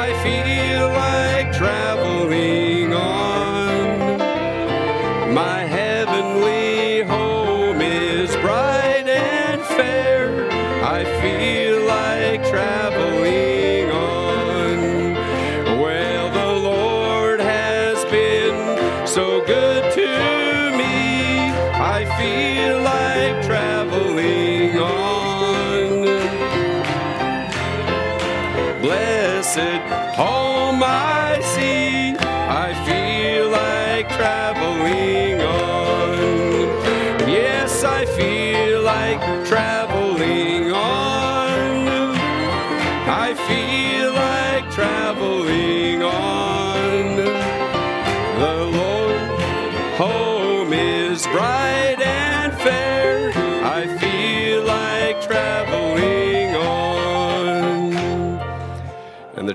I feel like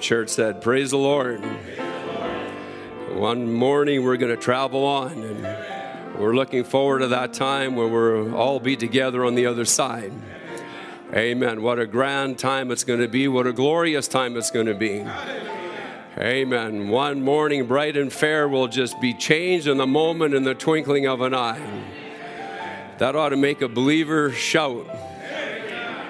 church said, Praise the Lord. One morning we're going to travel on, and we're looking forward to that time where we'll all be together on the other side. Amen. What a grand time it's going to be. What a glorious time it's going to be. Amen. One morning, bright and fair, will just be changed in the moment in the twinkling of an eye. That ought to make a believer shout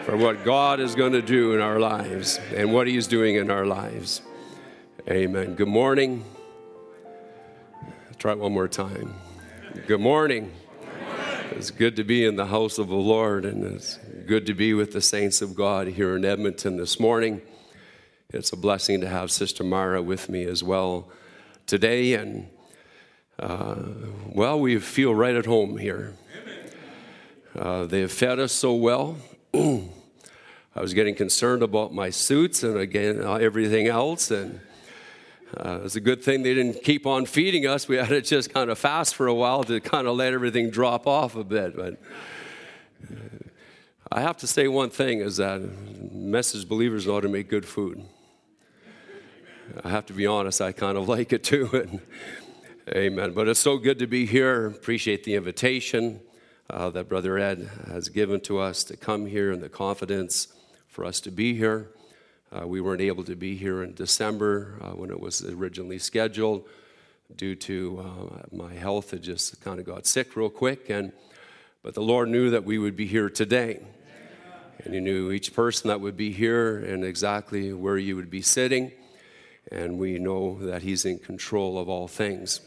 for what God is going to do in our lives and what He's doing in our lives. Amen. Good morning. Try it one more time. Good morning. It's good to be in the house of the Lord, and it's good to be with the saints of God here in Edmonton this morning. It's a blessing to have Sister Mara with me as well today, and uh, well, we feel right at home here. Uh, they have fed us so well. I was getting concerned about my suits and again uh, everything else, and uh, it's a good thing they didn't keep on feeding us. We had to just kind of fast for a while to kind of let everything drop off a bit. But uh, I have to say one thing is that message believers how to make good food. I have to be honest, I kind of like it too. And, amen. But it's so good to be here. Appreciate the invitation uh, that Brother Ed has given to us to come here and the confidence for us to be here. Uh, we weren't able to be here in December uh, when it was originally scheduled due to uh, my health. It just kind of got sick real quick, and but the Lord knew that we would be here today, and He knew each person that would be here and exactly where you would be sitting, and we know that He's in control of all things.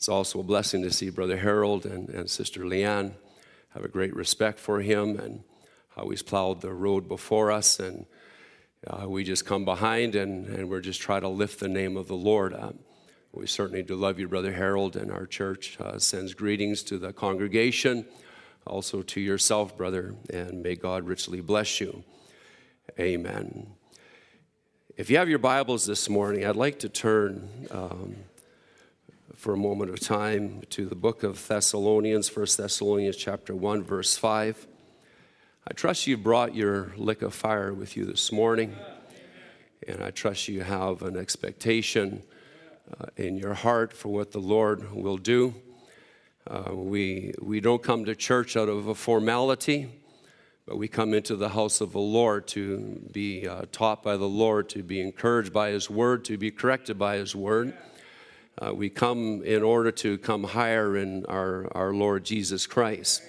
It's also a blessing to see Brother Harold and, and Sister Leanne. Have a great respect for him and how he's plowed the road before us and. Uh, we just come behind and, and we're just trying to lift the name of the Lord. We certainly do love you, Brother Harold, and our church uh, sends greetings to the congregation, also to yourself, brother, and may God richly bless you. Amen. If you have your Bibles this morning, I'd like to turn um, for a moment of time to the book of Thessalonians, 1 Thessalonians chapter 1, verse 5. I trust you brought your lick of fire with you this morning, and I trust you have an expectation uh, in your heart for what the Lord will do. Uh, we, we don't come to church out of a formality, but we come into the house of the Lord to be uh, taught by the Lord, to be encouraged by His word, to be corrected by His word. Uh, we come in order to come higher in our, our Lord Jesus Christ.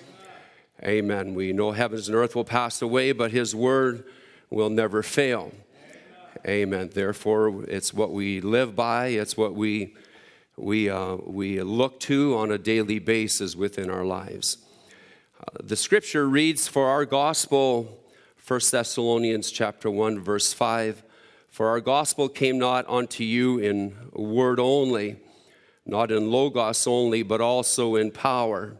Amen. We know heavens and earth will pass away, but his word will never fail. Amen. Therefore, it's what we live by, it's what we, we, uh, we look to on a daily basis within our lives. Uh, the scripture reads for our gospel, 1 Thessalonians chapter 1, verse 5. For our gospel came not unto you in word only, not in logos only, but also in power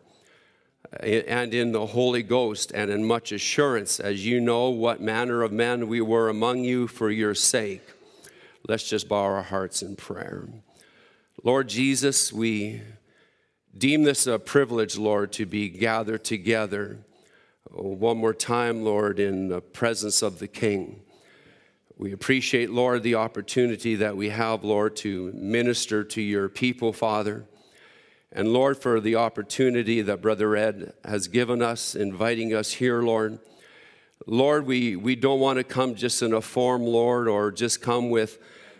and in the Holy Ghost and in much assurance, as you know what manner of men we were among you for your sake. Let's just bow our hearts in prayer. Lord Jesus, we deem this a privilege, Lord, to be gathered together uh, one more time, Lord, in the presence of the King. We appreciate, Lord, the opportunity that we have, Lord, to minister to your people, Father. And Lord, for the opportunity that Brother Ed has given us, inviting us here, Lord. Lord, we, we don't want to come just in a form, Lord, or just come with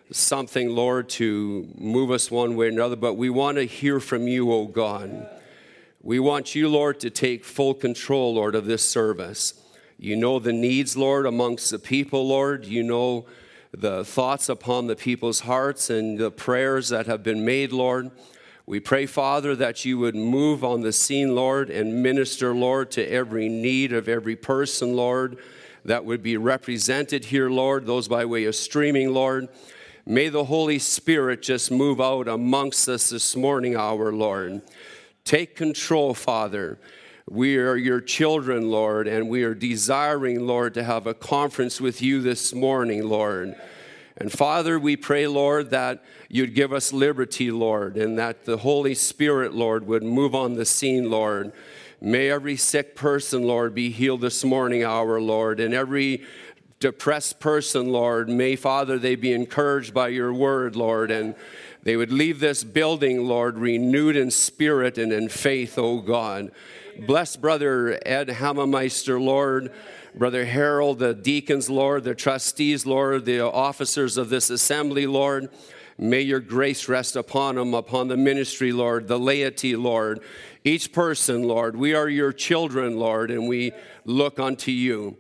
something, Lord, to move us one way or another, but we want to hear from you, O God. We want you, Lord, to take full control, Lord, of this service. You know the needs, Lord, amongst the people, Lord. You know the thoughts upon the people's hearts and the prayers that have been made, Lord. We pray, Father, that you would move on the scene, Lord, and minister, Lord, to every need of every person, Lord, that would be represented here, Lord, those by way of streaming, Lord. May the Holy Spirit just move out amongst us this morning, our Lord. Take control, Father. We are your children, Lord, and we are desiring, Lord, to have a conference with you this morning, Lord. And Father, we pray, Lord, that you'd give us liberty, Lord, and that the Holy Spirit, Lord, would move on the scene, Lord. May every sick person, Lord, be healed this morning, our Lord, and every depressed person, Lord, may, Father, they be encouraged by your word, Lord, and they would leave this building, Lord, renewed in spirit and in faith, O oh God. Bless Brother Ed Hammermeister, Lord. Brother Harold, the deacons, Lord, the trustees, Lord, the officers of this assembly, Lord. May your grace rest upon them, upon the ministry, Lord, the laity, Lord. Each person, Lord. We are your children, Lord, and we look unto you.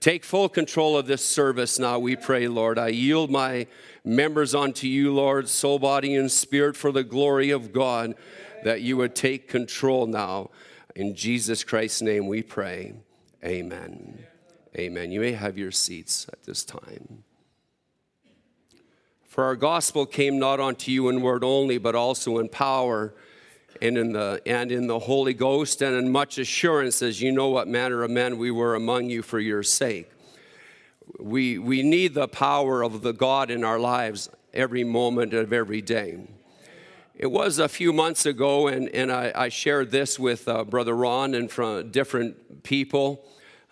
Take full control of this service now, we pray, Lord. I yield my members unto you, Lord, soul, body, and spirit for the glory of God, that you would take control now. In Jesus Christ's name we pray. Amen. Amen. You may have your seats at this time. For our gospel came not unto you in word only, but also in power and in the and in the Holy Ghost and in much assurance, as you know what manner of men we were among you for your sake. We we need the power of the God in our lives every moment of every day. It was a few months ago, and, and I, I shared this with uh, Brother Ron and from different people.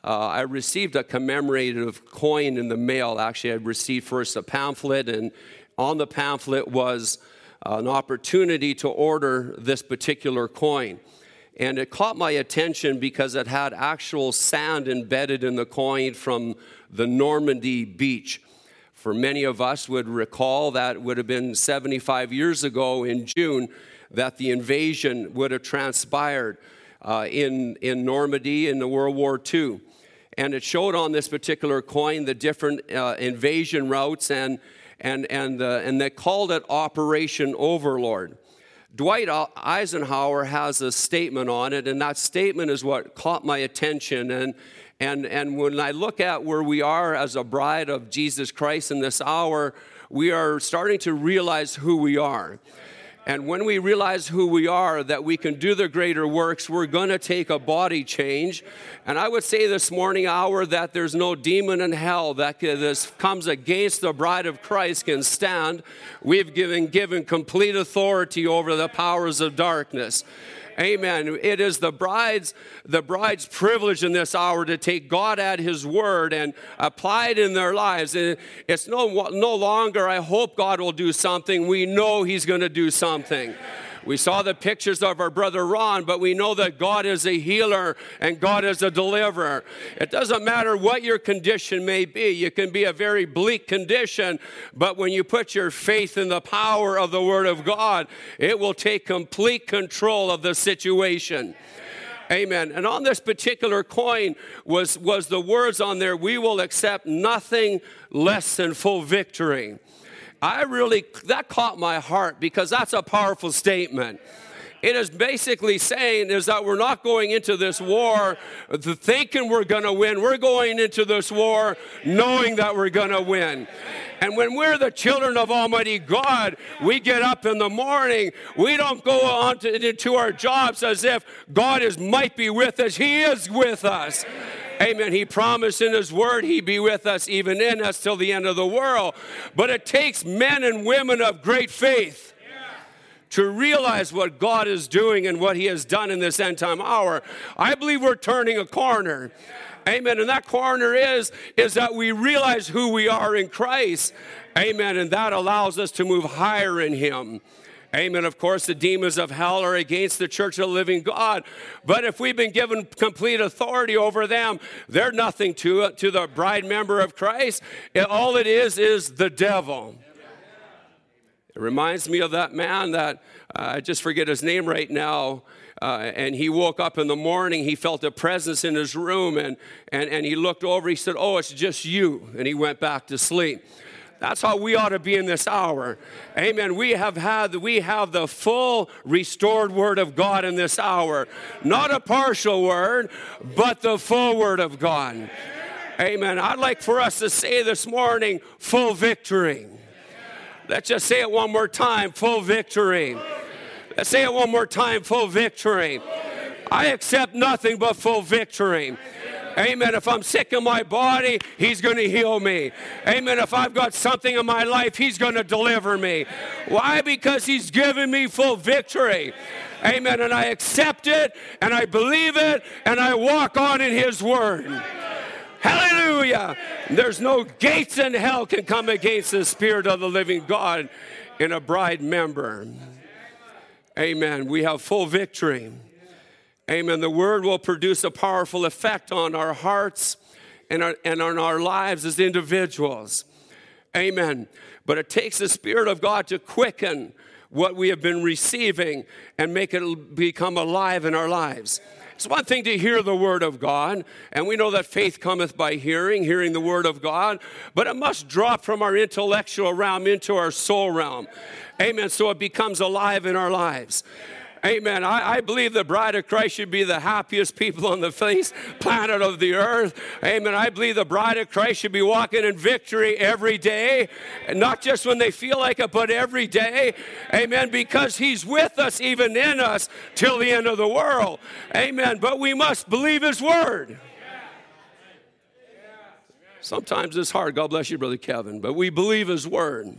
Uh, I received a commemorative coin in the mail. Actually, I received first a pamphlet, and on the pamphlet was an opportunity to order this particular coin. And it caught my attention because it had actual sand embedded in the coin from the Normandy beach for many of us would recall that would have been 75 years ago in June that the invasion would have transpired uh, in, in Normandy in the World War II. And it showed on this particular coin the different uh, invasion routes, and, and, and, uh, and they called it Operation Overlord. Dwight Eisenhower has a statement on it, and that statement is what caught my attention. And, and, and when I look at where we are as a bride of Jesus Christ in this hour, we are starting to realize who we are. And when we realize who we are, that we can do the greater works, we're going to take a body change. And I would say this morning hour that there's no demon in hell that this comes against the bride of Christ can stand. We've given given complete authority over the powers of darkness. Amen. It is the bride's the bride's privilege in this hour to take God at His word and apply it in their lives. It's no no longer. I hope God will do something. We know He's going to do something. We saw the pictures of our brother Ron, but we know that God is a healer and God is a deliverer. It doesn't matter what your condition may be. You can be a very bleak condition, but when you put your faith in the power of the Word of God, it will take complete control of the situation. Amen. And on this particular coin was, was the words on there, we will accept nothing less than full victory. I really, that caught my heart because that's a powerful statement. It is basically saying is that we're not going into this war thinking we're going to win. We're going into this war knowing that we're going to win. And when we're the children of Almighty God, we get up in the morning. We don't go on to, into our jobs as if God is might be with us. He is with us. Amen. He promised in His Word He'd be with us, even in us, till the end of the world. But it takes men and women of great faith to realize what God is doing and what He has done in this end time hour. I believe we're turning a corner. Amen. And that corner is, is that we realize who we are in Christ. Amen. And that allows us to move higher in Him. Amen. Of course, the demons of hell are against the church of the living God. But if we've been given complete authority over them, they're nothing to, to the bride member of Christ. All it is is the devil. It reminds me of that man that uh, I just forget his name right now. Uh, and he woke up in the morning, he felt a presence in his room, and, and, and he looked over, he said, Oh, it's just you. And he went back to sleep. That's how we ought to be in this hour. Amen. We have had we have the full restored word of God in this hour. Not a partial word, but the full word of God. Amen. I'd like for us to say this morning full victory. Let's just say it one more time full victory. Let's say it one more time full victory. I accept nothing but full victory. Amen. If I'm sick in my body, He's going to heal me. Amen. If I've got something in my life, He's going to deliver me. Why? Because He's given me full victory. Amen. And I accept it and I believe it and I walk on in His Word. Hallelujah. There's no gates in hell can come against the Spirit of the living God in a bride member. Amen. We have full victory. Amen. The word will produce a powerful effect on our hearts and, our, and on our lives as individuals. Amen. But it takes the Spirit of God to quicken what we have been receiving and make it become alive in our lives. It's one thing to hear the word of God, and we know that faith cometh by hearing, hearing the word of God, but it must drop from our intellectual realm into our soul realm. Amen. So it becomes alive in our lives. Amen. I, I, believe the bride of Christ should be the happiest people on the face planet of the earth. Amen. I believe the bride of Christ should be walking in victory every day, and not just when they feel like it, but every day. Amen. Because He's with us, even in us, till the end of the world. Amen. But we must believe His word. Sometimes it's hard. God bless you, Brother Kevin. But we believe His word.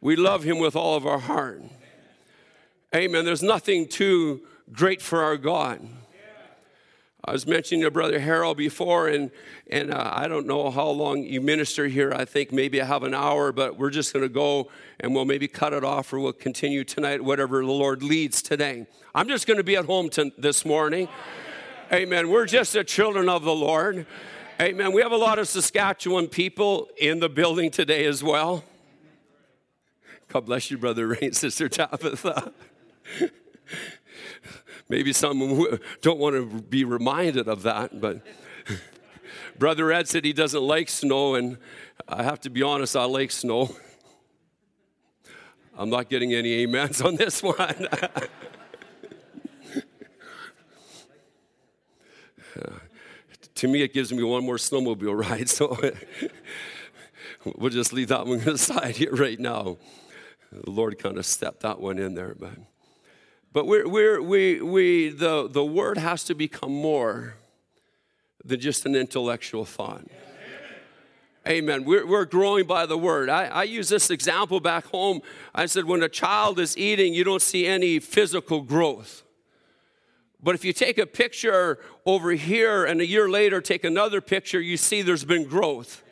We love Him with all of our heart. Amen. There's nothing too great for our God. I was mentioning to Brother Harold before, and, and uh, I don't know how long you minister here. I think maybe I have an hour, but we're just going to go and we'll maybe cut it off or we'll continue tonight, whatever the Lord leads today. I'm just going to be at home to, this morning. Amen. We're just the children of the Lord. Amen. We have a lot of Saskatchewan people in the building today as well. God bless you, Brother Ray, Sister Tabitha. Maybe some don't want to be reminded of that, but Brother Ed said he doesn't like snow, and I have to be honest, I like snow. I'm not getting any amens on this one. to me, it gives me one more snowmobile ride, so we'll just leave that one aside here right now. The Lord kind of stepped that one in there, but. But we're, we're, we, we, the, the word has to become more than just an intellectual thought. Amen. We're, we're growing by the word. I, I use this example back home. I said, when a child is eating, you don't see any physical growth. But if you take a picture over here and a year later take another picture, you see there's been growth.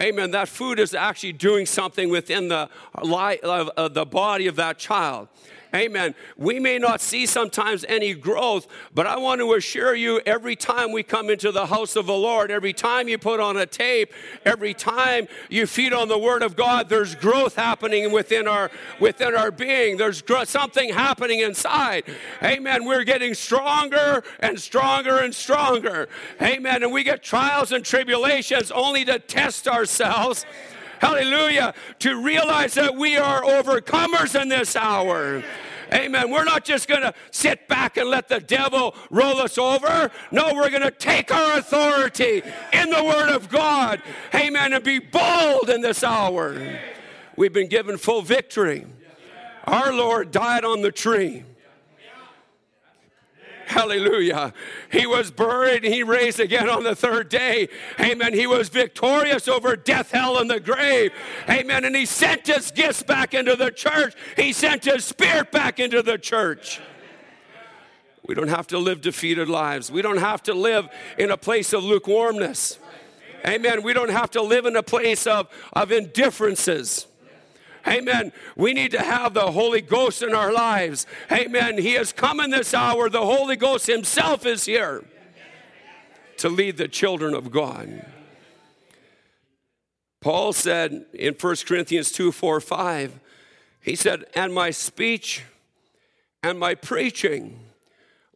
Amen. That food is actually doing something within the, uh, the body of that child. Amen. We may not see sometimes any growth, but I want to assure you every time we come into the house of the Lord, every time you put on a tape, every time you feed on the word of God, there's growth happening within our within our being. There's something happening inside. Amen. We're getting stronger and stronger and stronger. Amen. And we get trials and tribulations only to test ourselves hallelujah, to realize that we are overcomers in this hour. Amen. We're not just going to sit back and let the devil roll us over. No, we're going to take our authority in the Word of God. Amen. And be bold in this hour. We've been given full victory. Our Lord died on the tree. Hallelujah. He was buried and he raised again on the third day. Amen. He was victorious over death, hell, and the grave. Amen. And he sent his gifts back into the church, he sent his spirit back into the church. We don't have to live defeated lives. We don't have to live in a place of lukewarmness. Amen. We don't have to live in a place of, of indifferences. Amen. We need to have the Holy Ghost in our lives. Amen. He has come in this hour. The Holy Ghost Himself is here to lead the children of God. Paul said in 1 Corinthians 2 4 5, he said, And my speech and my preaching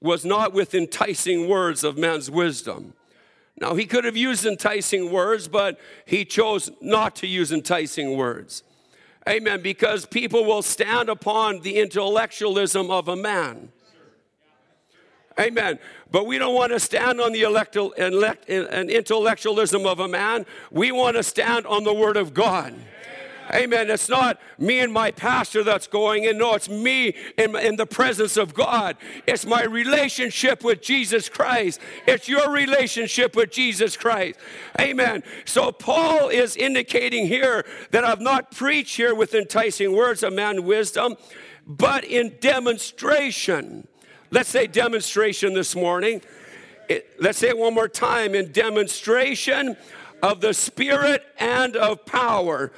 was not with enticing words of man's wisdom. Now, he could have used enticing words, but he chose not to use enticing words. Amen. Because people will stand upon the intellectualism of a man. Amen. But we don't want to stand on the intellectualism of a man. We want to stand on the Word of God. Amen. It's not me and my pastor that's going in. No, it's me in, in, the presence of God. It's my relationship with Jesus Christ. It's your relationship with Jesus Christ. Amen. So Paul is indicating here that I've not preached here with enticing words of man wisdom, but in demonstration. Let's say demonstration this morning. It, let's say it one more time in demonstration of the Spirit and of power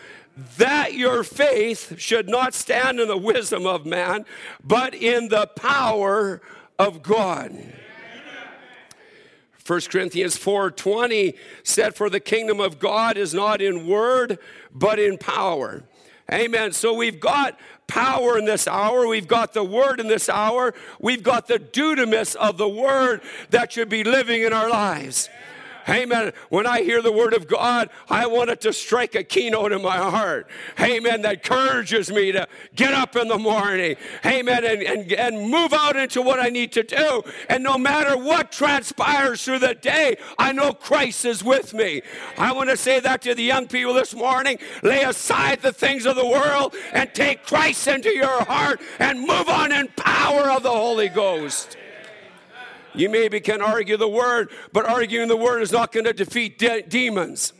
that your faith should not stand in the wisdom of man, but in the power of God. 1 Corinthians 4:20 said for the kingdom of God is not in word but in power. Amen. So we've got power in this hour. We've got the word in this hour. We've got the dunamis of the word that should be living in our lives. Amen. When I hear the word of God, I want it to strike a keynote in my heart. Amen. That encourages me to get up in the morning. Amen. And, and, and move out into what I need to do. And no matter what transpires through the day, I know Christ is with me. I want to say that to the young people this morning. Lay aside the things of the world and take Christ into your heart and move on in power of the Holy Ghost. You maybe can argue the word, but arguing the word is not going to defeat de- demons.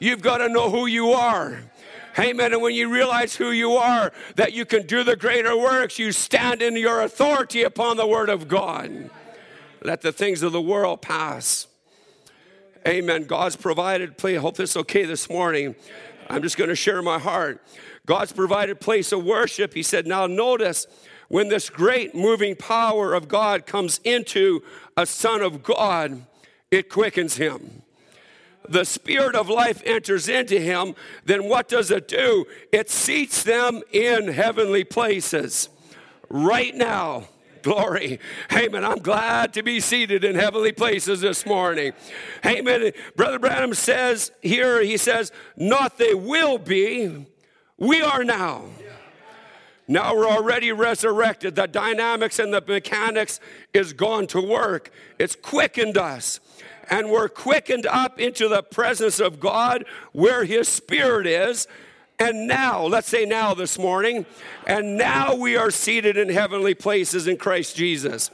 You've got to know who you are. Amen. And when you realize who you are, that you can do the greater works, you stand in your authority upon the word of God. Let the things of the world pass. Amen. God's provided place. I hope this is okay this morning. I'm just going to share my heart. God's provided place of worship. He said, now notice when this great moving power of God comes into a son of God, it quickens him. The spirit of life enters into him, then what does it do? It seats them in heavenly places. Right now, Glory. Amen. I'm glad to be seated in heavenly places this morning. Amen. Brother Branham says here, he says, not they will be, we are now. Now we're already resurrected. The dynamics and the mechanics is gone to work. It's quickened us. And we're quickened up into the presence of God where His Spirit is. And now, let's say now this morning, and now we are seated in heavenly places in Christ Jesus.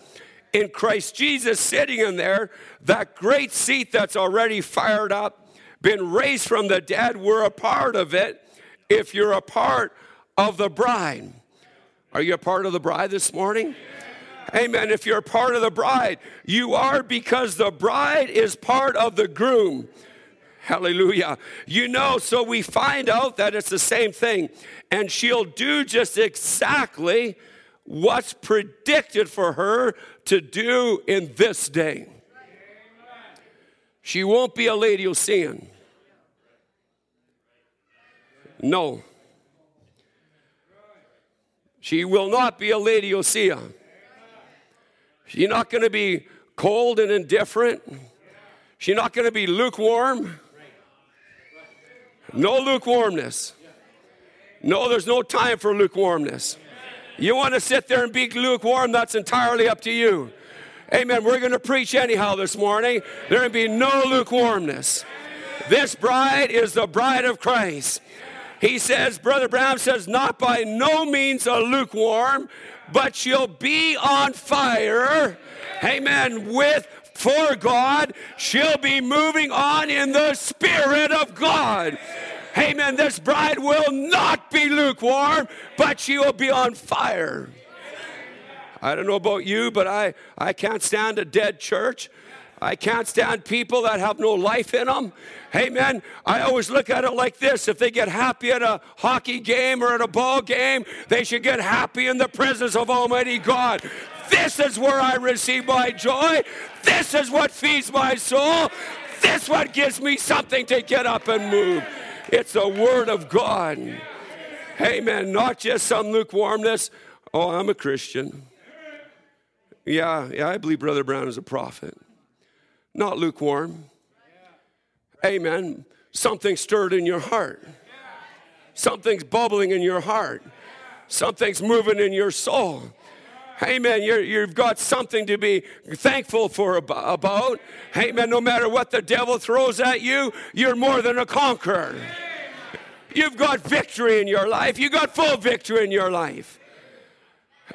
In Christ Jesus, sitting in there, that great seat that's already fired up, been raised from the dead, we're a part of it if you're a part of the bride. Are you a part of the bride this morning? Amen. If you're a part of the bride, you are because the bride is part of the groom. Hallelujah. You know, so we find out that it's the same thing. And she'll do just exactly what's predicted for her to do in this day. She won't be a lady of sin. No. She will not be a Laodicea. She's not going to be cold and indifferent. She's not going to be lukewarm. No lukewarmness. No, there's no time for lukewarmness. You want to sit there and be lukewarm, that's entirely up to you. Amen. We're going to preach anyhow this morning. There will be no lukewarmness. This bride is the bride of Christ. He says, Brother Branham says, not by no means a lukewarm, but she'll be on fire. Amen. With for God, she'll be moving on in the Spirit of God. Amen. This bride will not be lukewarm, but she will be on fire. I don't know about you, but I, I can't stand a dead church. I can't stand people that have no life in them. Amen. I always look at it like this if they get happy at a hockey game or at a ball game, they should get happy in the presence of Almighty God. This is where I receive my joy. This is what feeds my soul. This what gives me something to get up and move. It's the Word of God. Amen. Not just some lukewarmness. Oh, I'm a Christian. Yeah, yeah, I believe Brother Branham is a prophet. Not lukewarm. Amen. Something stirred in your heart. Something's bubbling in your heart. Something's moving in your soul. Amen. you have got something to be thankful for about. Amen. No matter what the devil throws at you, you're more than a conqueror. You've got victory in your life. You've got full victory in your life.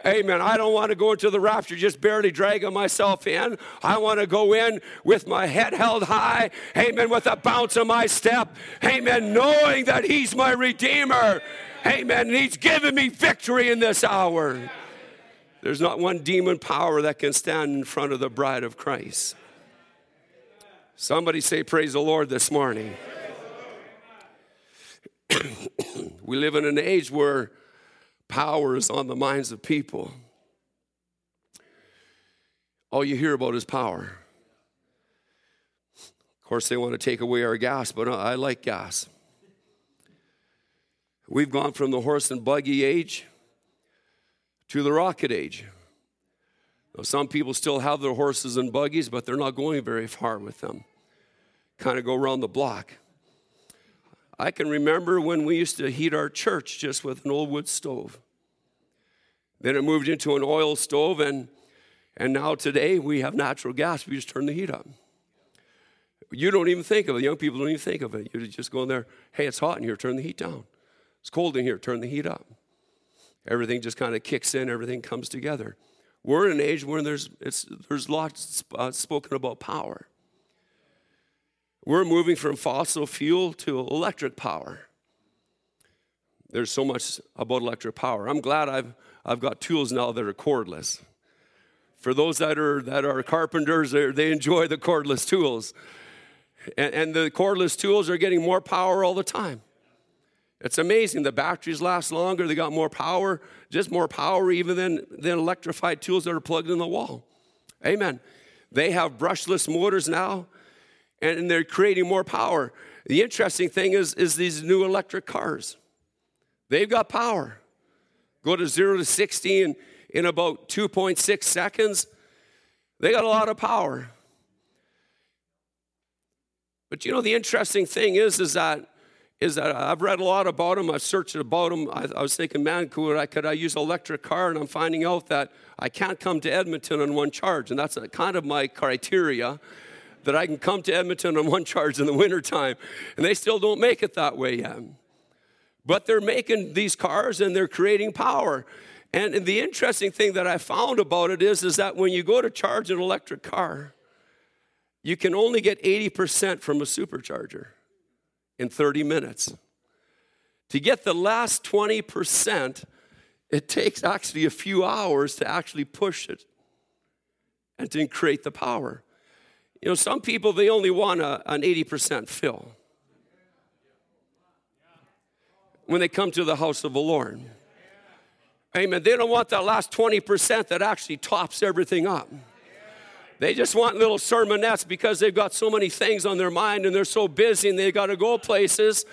Amen. I don't want to go into the rapture just barely dragging myself in. I want to go in with my head held high. Amen. With a bounce of my step. Amen. Knowing that He's my Redeemer. Amen. And He's given me victory in this hour. There's not one demon power that can stand in front of the bride of Christ. Somebody say, Praise the Lord this morning. we live in an age where power is on the minds of people. All you hear about is power. Of course, they want to take away our gas, but uh, I like gas. We've gone from the horse and buggy age to the rocket age. Now, some people still have their horses and buggies, but they're not going very far with them. Kind of go around the block. I can remember when we used to heat our church just with an old wood stove. Then it moved into an oil stove, and, and now today we have natural gas. We just turn the heat up. You don't even think of it. Young people don't even think of it. You just go in there, hey, it's hot in here, turn the heat down. It's cold in here, turn the heat up. Everything just kind of kicks in, everything comes together. We're in an age where there's, it's, there's lots uh, spoken about power. We're moving from fossil fuel to electric power. There's so much about electric power. I'm glad I've, I've got tools now that are cordless. For those that are, that are carpenters, they enjoy the cordless tools. And, and the cordless tools are getting more power all the time. It's amazing. The batteries last longer, they got more power, just more power even than, than electrified tools that are plugged in the wall. Amen. They have brushless motors now and they're creating more power. The interesting thing is, is these new electric cars. They've got power. Go to zero to 60 in, in about 2.6 seconds. They got a lot of power. But you know, the interesting thing is, is that is that I've read a lot about them. I've searched about them. I, I was thinking, man, could I, could I use an electric car? And I'm finding out that I can't come to Edmonton on one charge. And that's kind of my criteria that I can come to Edmonton on one charge in the wintertime. And they still don't make it that way yet. But they're making these cars and they're creating power. And the interesting thing that I found about it is, is that when you go to charge an electric car, you can only get 80% from a supercharger in 30 minutes. To get the last 20%, it takes actually a few hours to actually push it and to create the power. You know, some people, they only want a, an 80% fill when they come to the house of the Lord. Amen. They don't want that last 20% that actually tops everything up. They just want little sermonettes because they've got so many things on their mind and they're so busy and they've got to go places.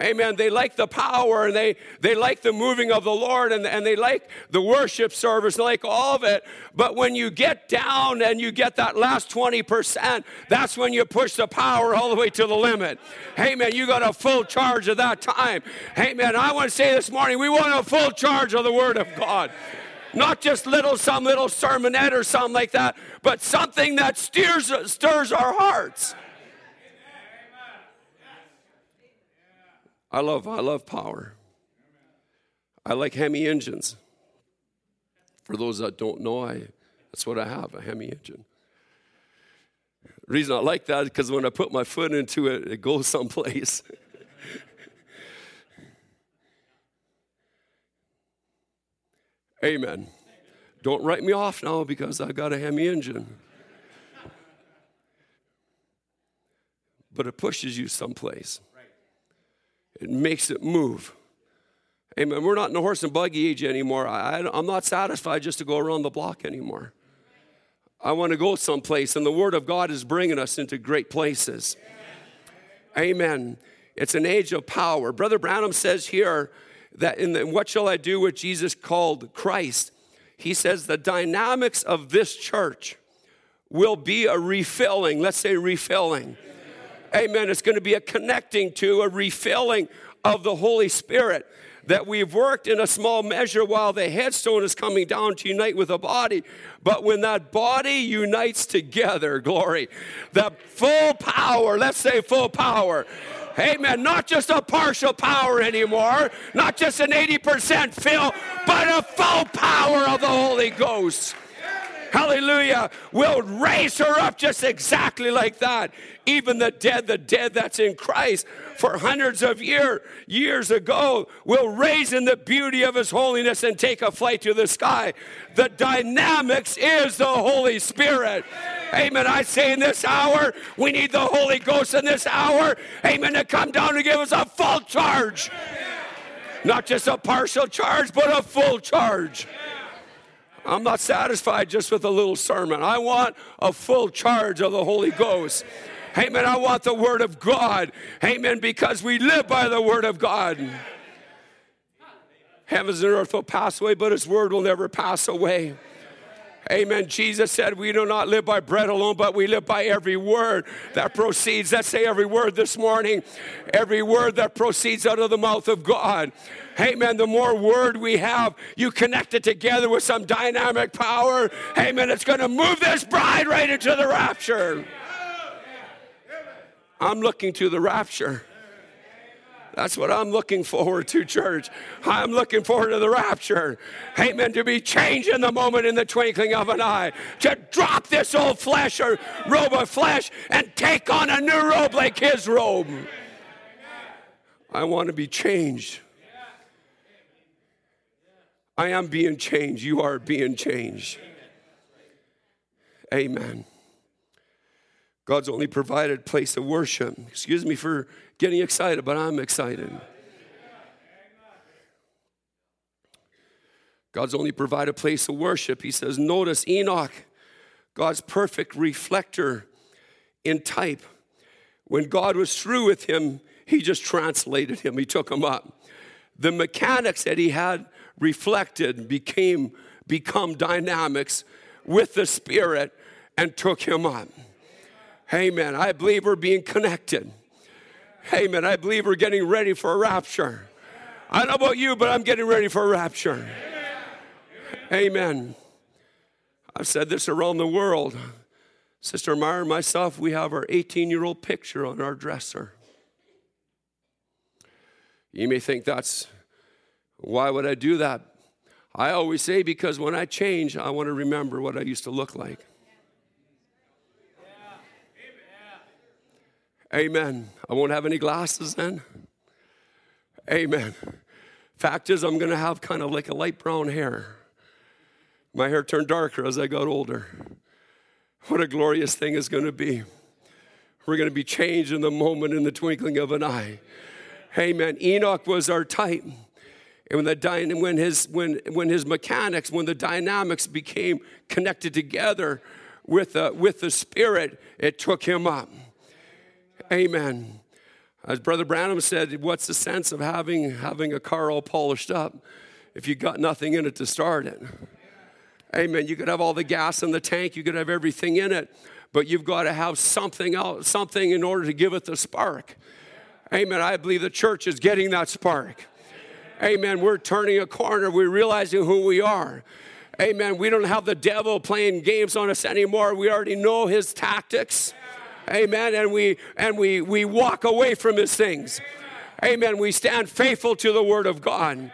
Amen. They like the power and they, they like the moving of the Lord and, and they like the worship service, they like all of it. But when you get down and you get that last 20%, that's when you push the power all the way to the limit. Amen. You got a full charge of that time. Amen. I want to say this morning, we want a full charge of the Word of God. Not just little, some little sermonette or something like that, but something that steers, stirs our hearts. I love, I love power. I like Hemi engines. For those that don't know, I, that's what I have, a Hemi engine. Reason I like that is because when I put my foot into it, it goes someplace. Amen. Don't write me off now because I got a Hemi engine. But it pushes you someplace. It makes it move. Amen. We're not in the horse and buggy age anymore. I, am not satisfied just to go around the block anymore. I want to go someplace, and the Word of God is bringing us into great places. Amen. It's an age of power. Brother Branham says here that in the, what shall I do with Jesus called Christ? He says the dynamics of this church will be a refilling. Let's say refilling. Amen. It's going to be a connecting to, a refilling of the Holy Spirit that we've worked in a small measure while the headstone is coming down to unite with the body. But when that body unites together, glory, the full power, let's say full power. Amen. Not just a partial power anymore, not just an 80% fill, but a full power of the Holy Ghost hallelujah, will raise her up just exactly like that. Even the dead, the dead that's in Christ for hundreds of year, years ago, will raise in the beauty of his holiness and take a flight to the sky. The dynamics is the Holy Spirit. Amen. I say in this hour, we need the Holy Ghost in this hour. Amen. To come down and give us a full charge. Not just a partial charge, but a full charge. I'm not satisfied just with a little sermon. I want a full charge of the Holy Ghost. Amen. I want the Word of God. Amen. Because we live by the Word of God. Heavens and earth will pass away, but His Word will never pass away. Amen. Jesus said, We do not live by bread alone, but we live by every word that proceeds. Let's say every word this morning, every word that proceeds out of the mouth of God. Amen. The more word we have, you connect it together with some dynamic power. Amen. It's going to move this bride right into the rapture. I'm looking to the rapture. That's what I'm looking forward to, church. I'm looking forward to the rapture. Amen. To be changed in the moment in the twinkling of an eye. To drop this old flesh or robe of flesh and take on a new robe like his robe. I want to be changed. I am being changed. You are being changed. Amen. God's only provided place of worship. Excuse me for getting excited, but I'm excited. God's only provided a place of worship. He says, Notice Enoch, God's perfect reflector in type. When God was through with him, he just translated him, he took him up. The mechanics that he had reflected became become dynamics with the Spirit and took him up. Amen. I believe we're being connected. Amen. I believe we're getting ready for a rapture. I don't know about you, but I'm getting ready for a rapture. Amen. I've said this around the world. Sister Meyer and myself, we have our 18 year old picture on our dresser. You may think that's why would I do that? I always say because when I change, I want to remember what I used to look like. Amen. I won't have any glasses then. Amen. Fact is, I'm going to have kind of like a light brown hair. My hair turned darker as I got older. What a glorious thing is going to be. We're going to be changed in the moment, in the twinkling of an eye. Amen. Enoch was our type. And when, the, when, his, when, when his mechanics, when the dynamics became connected together with the, with the Spirit, it took him up. Amen. As Brother Branham said, what's the sense of having, having a car all polished up if you got nothing in it to start it? Amen. You could have all the gas in the tank, you could have everything in it, but you've got to have something else, something in order to give it the spark. Amen. I believe the church is getting that spark. Amen. We're turning a corner. We're realizing who we are. Amen. We don't have the devil playing games on us anymore. We already know his tactics. Amen. And we and we we walk away from his things. Amen. We stand faithful to the word of God.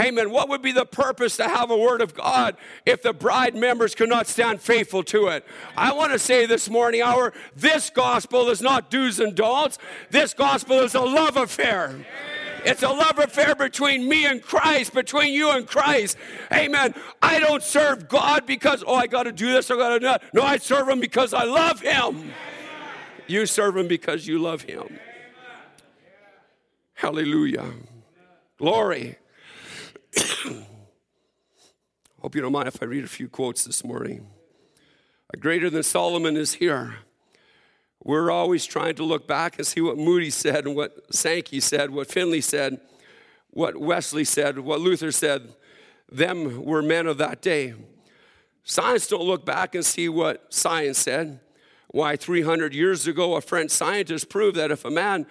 Amen. What would be the purpose to have a word of God if the bride members could not stand faithful to it? I want to say this morning hour this gospel is not do's and don'ts. This gospel is a love affair. It's a love affair between me and Christ, between you and Christ. Amen. I don't serve God because, oh, I got to do this, I got to do that. No, I serve Him because I love Him. You serve Him because you love Him. Hallelujah. Glory. Hope you don't mind if I read a few quotes this morning. A greater than Solomon is here. We're always trying to look back and see what Moody said and what Sankey said, what Finney said, what Wesley said, what Luther said. Them were men of that day. Science don't look back and see what science said. Why, 300 years ago, a French scientist proved that if a man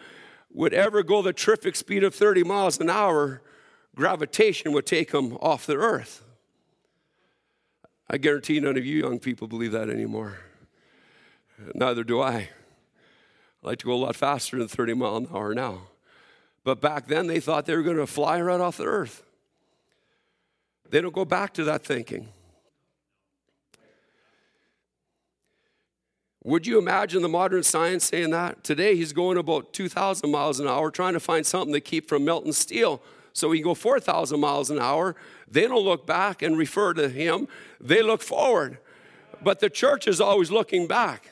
would ever go the terrific speed of 30 miles an hour, gravitation would take him off the earth. I guarantee none of you young people believe that anymore. Neither do I. I like to go a lot faster than 30 mile an hour now. But back then, they thought they were going to fly right off the earth. They don't go back to that thinking. Would you imagine the modern science saying that? Today he's going about 2,000 miles an hour trying to find something to keep from melting steel so he can go 4,000 miles an hour. They don't look back and refer to him, they look forward. But the church is always looking back.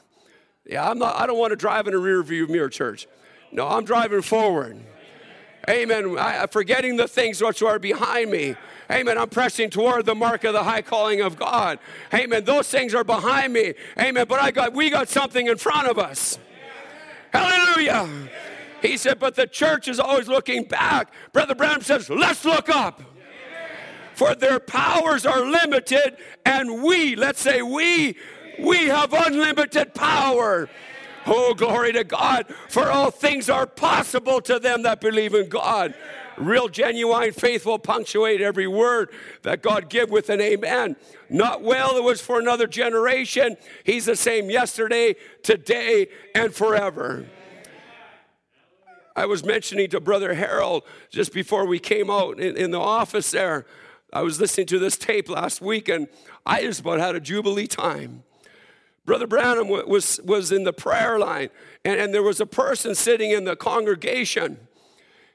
Yeah, I'm not, I don't want to drive in a rear view mirror, church. No, I'm driving forward. Amen. I, forgetting the things which are behind me Amen. I'm pressing toward the mark of the high calling of God. Amen. Those things are behind me. Amen. But I got we got something in front of us. Hallelujah. He said, but the church is always looking back. Brother Branham says, let's look up. For their powers are limited, and we, let's say we, we have unlimited power. Oh, glory to God. For all things are possible to them that believe in God. Real, genuine faith will punctuate every word that God give with an amen. Not well, it was for another generation. He's the same yesterday, today, and forever. I was mentioning to Brother Harold just before we came out in, in the office there. I was listening to this tape last week and I just about had a jubilee time. Brother Branham was, was in the prayer line, and, and there was a person sitting in the congregation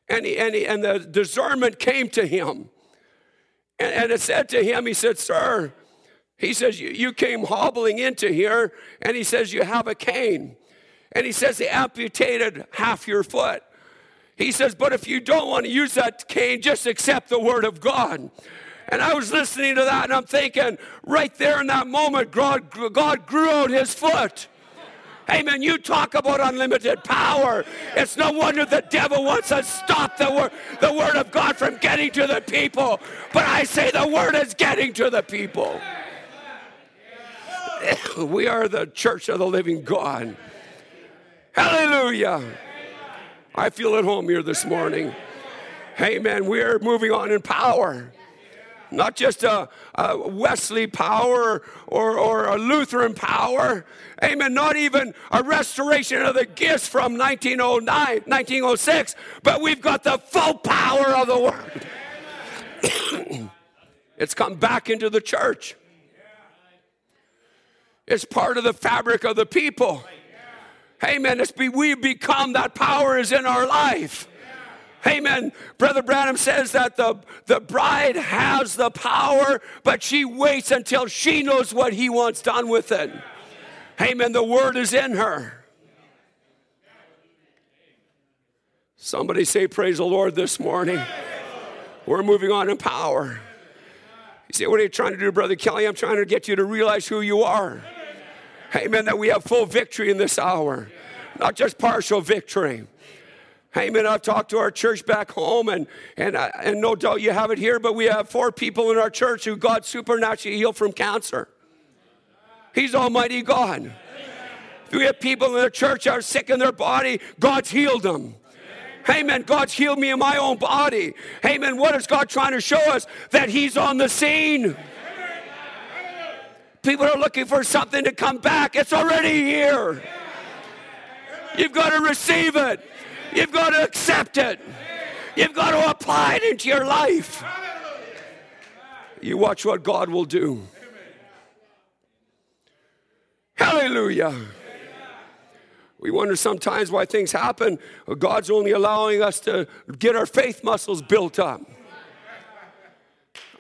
and, he, and, he, and the discernment came to him. And, and it said to him, he said, Sir, he says, you, you came hobbling into here, and he says, You have a cane. And he says, They amputated half your foot. He says, But if you don't want to use that cane, just accept the word of God. And I was listening to that, and I'm thinking, right there in that moment, God, God grew out his foot. Amen. You talk about unlimited power. It's no wonder the devil wants to stop the word, the word of God from getting to the people. But I say the word is getting to the people. We are the church of the living God. Hallelujah. I feel at home here this morning. Amen. We are moving on in power not just a, a Wesley power or, or a Lutheran power. Amen. Not even a restoration of the gifts from 1909, 1906, but we've got the full power of the Word. it's come back into the church. It's part of the fabric of the people. Amen. It's be, we become that power is in our life. Amen. Brother Branham says that the, the bride has the power, but she waits until she knows what he wants done with it. Amen. The word is in her. Somebody say, Praise the Lord this morning. We're moving on in power. You say, What are you trying to do, Brother Kelly? I'm trying to get you to realize who you are. Amen. That we have full victory in this hour, not just partial victory. Amen. I've talked to our church back home, and, and, and no doubt you have it here, but we have four people in our church who God supernaturally healed from cancer. He's Almighty God. We have people in the church that are sick in their body, God's healed them. Amen. God's healed me in my own body. Amen. What is God trying to show us? That He's on the scene. People are looking for something to come back. It's already here. You've got to receive it. You've got to accept it. You've got to apply it into your life. You watch what God will do. Hallelujah. We wonder sometimes why things happen. God's only allowing us to get our faith muscles built up.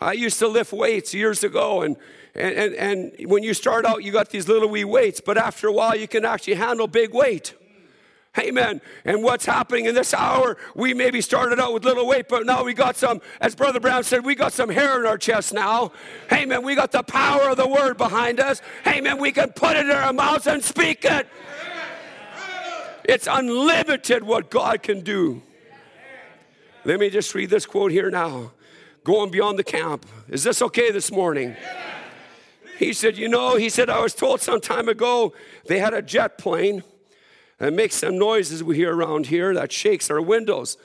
I used to lift weights years ago, and, and, and, and when you start out, you got these little wee weights, but after a while, you can actually handle big weight. Amen. And what's happening in this hour, we maybe started out with little weight, but now we got some, as Brother Branham said, we got some hair in our chest now. Amen. We got the power of the word behind us. Amen. We can put it in our mouths and speak it. It's unlimited what God can do. Let me just read this quote here now. Going beyond the camp. Is this okay this morning? He said, You know, he said, I was told some time ago they had a jet plane that makes some noises we hear around here that shakes our windows.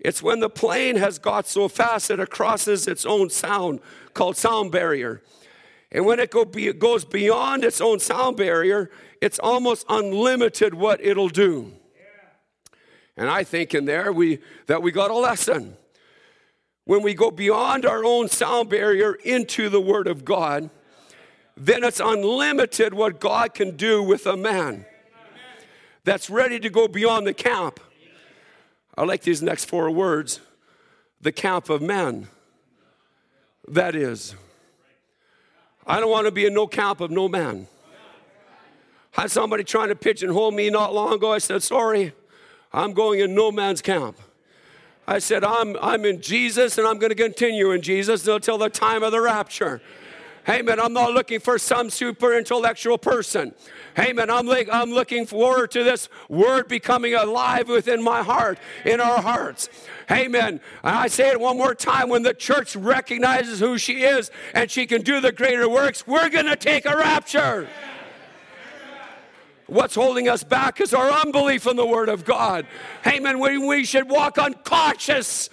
It's when the plane has got so fast that it crosses its own sound called sound barrier. And when it, go be, it goes beyond its own sound barrier, it's almost unlimited what it'll do. And I think in there we, that we got a lesson. When we go beyond our own sound barrier into the Word of God, then it's unlimited what God can do with a man that's ready to go beyond the camp. I like these next four words the camp of men. That is. I don't want to be in no camp of no man. I had somebody trying to pigeonhole me not long ago. I said, Sorry, I'm going in no man's camp. I said, I'm, I'm in Jesus and I'm going to continue in Jesus until the time of the rapture. Amen. I'm not looking for some super intellectual person. Amen. I'm, like, I'm looking forward to this word becoming alive within my heart, in our hearts. Amen. And I say it one more time when the church recognizes who she is and she can do the greater works, we're going to take a rapture. What's holding us back is our unbelief in the Word of God. Amen. We, we should walk unconscious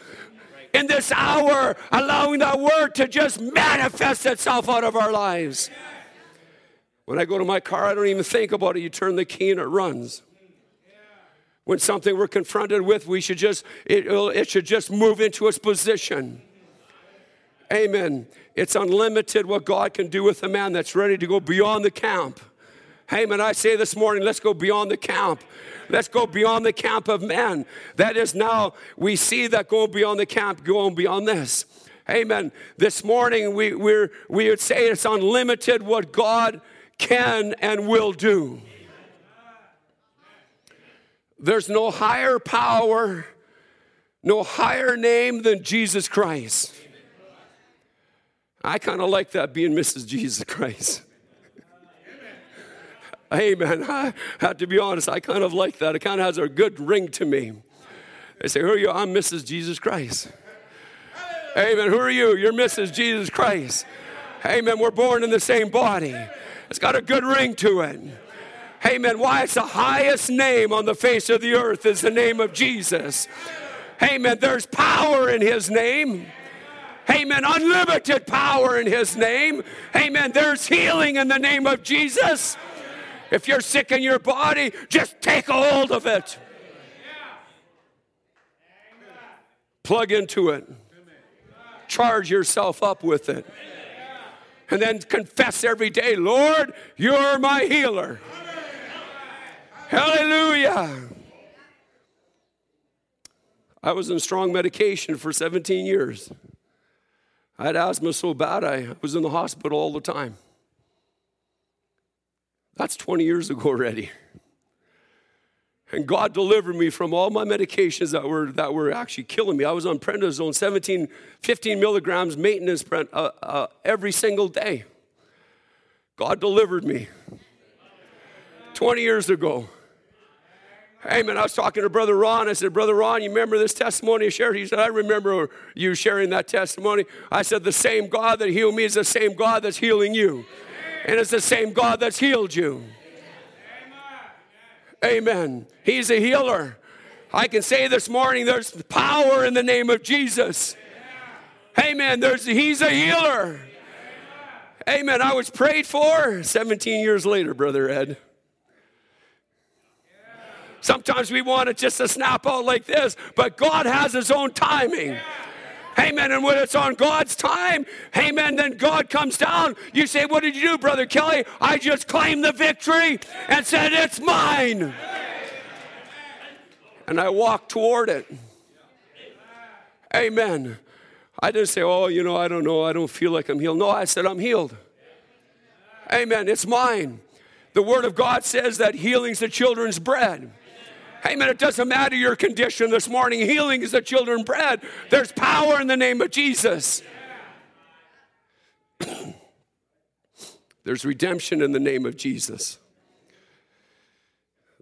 in this hour, allowing that word to just manifest itself out of our lives. When I go to my car, I don't even think about it. You turn the key and it runs. When something we're confronted with, we should just it, it should just move into its position. Amen. It's unlimited what God can do with a man that's ready to go beyond the camp. Amen. I say this morning, let's go beyond the camp. Let's go beyond the camp of men. That is now, we see that going beyond the camp, going beyond this. Amen. This morning, we, we we would say it's unlimited what God can and will do. There's no higher power, no higher name than Jesus Christ. I kind of like that being Mrs. Jesus Christ. Amen. I have to be honest, I kind of like that. It kind of has a good ring to me. They say, Who are you? I'm Mrs. Jesus Christ. Amen. Who are you? You're Mrs. Jesus Christ. Amen. We're born in the same body. It's got a good ring to it. Amen. Why? It's the highest name on the face of the earth is the name of Jesus. Amen. There's power in his name. Amen. Unlimited power in his name. Amen. There's healing in the name of Jesus. If you're sick in your body, just take a hold of it. Plug into it. Charge yourself up with it. And then confess every day, Lord, you're my healer. Hallelujah. I was on strong medication for 17 years. I had asthma so bad I was in the hospital all the time. That's 20 years ago already. And God delivered me from all my medications that were, that were actually killing me. I was on prednisone, 17, 15 milligrams maintenance uh, uh, every single day. God delivered me 20 years ago. Hey, man, I was talking to Brother Ron. I said, Brother Ron, you remember this testimony I shared? He said, I remember you sharing that testimony. I said, The same God that healed me is the same God that's healing you. And it's the same God that's healed you. Amen. He's a healer. I can say this morning there's power in the name of Jesus. Amen. There's, he's a healer. Amen. I was prayed for 17 years later, Brother Ed. Sometimes we want it just to snap out like this, but God has His own timing. Amen. And when it's on God's time, amen, then God comes down. You say, What did you do, Brother Kelly? I just claimed the victory and said, It's mine. And I walked toward it. Amen. I didn't say, Oh, you know, I don't know. I don't feel like I'm healed. No, I said, I'm healed. Amen. It's mine. The Word of God says that healing's the children's bread. Amen. It doesn't matter your condition this morning. Healing is the children's bread. There's power in the name of Jesus. There's redemption in the name of Jesus.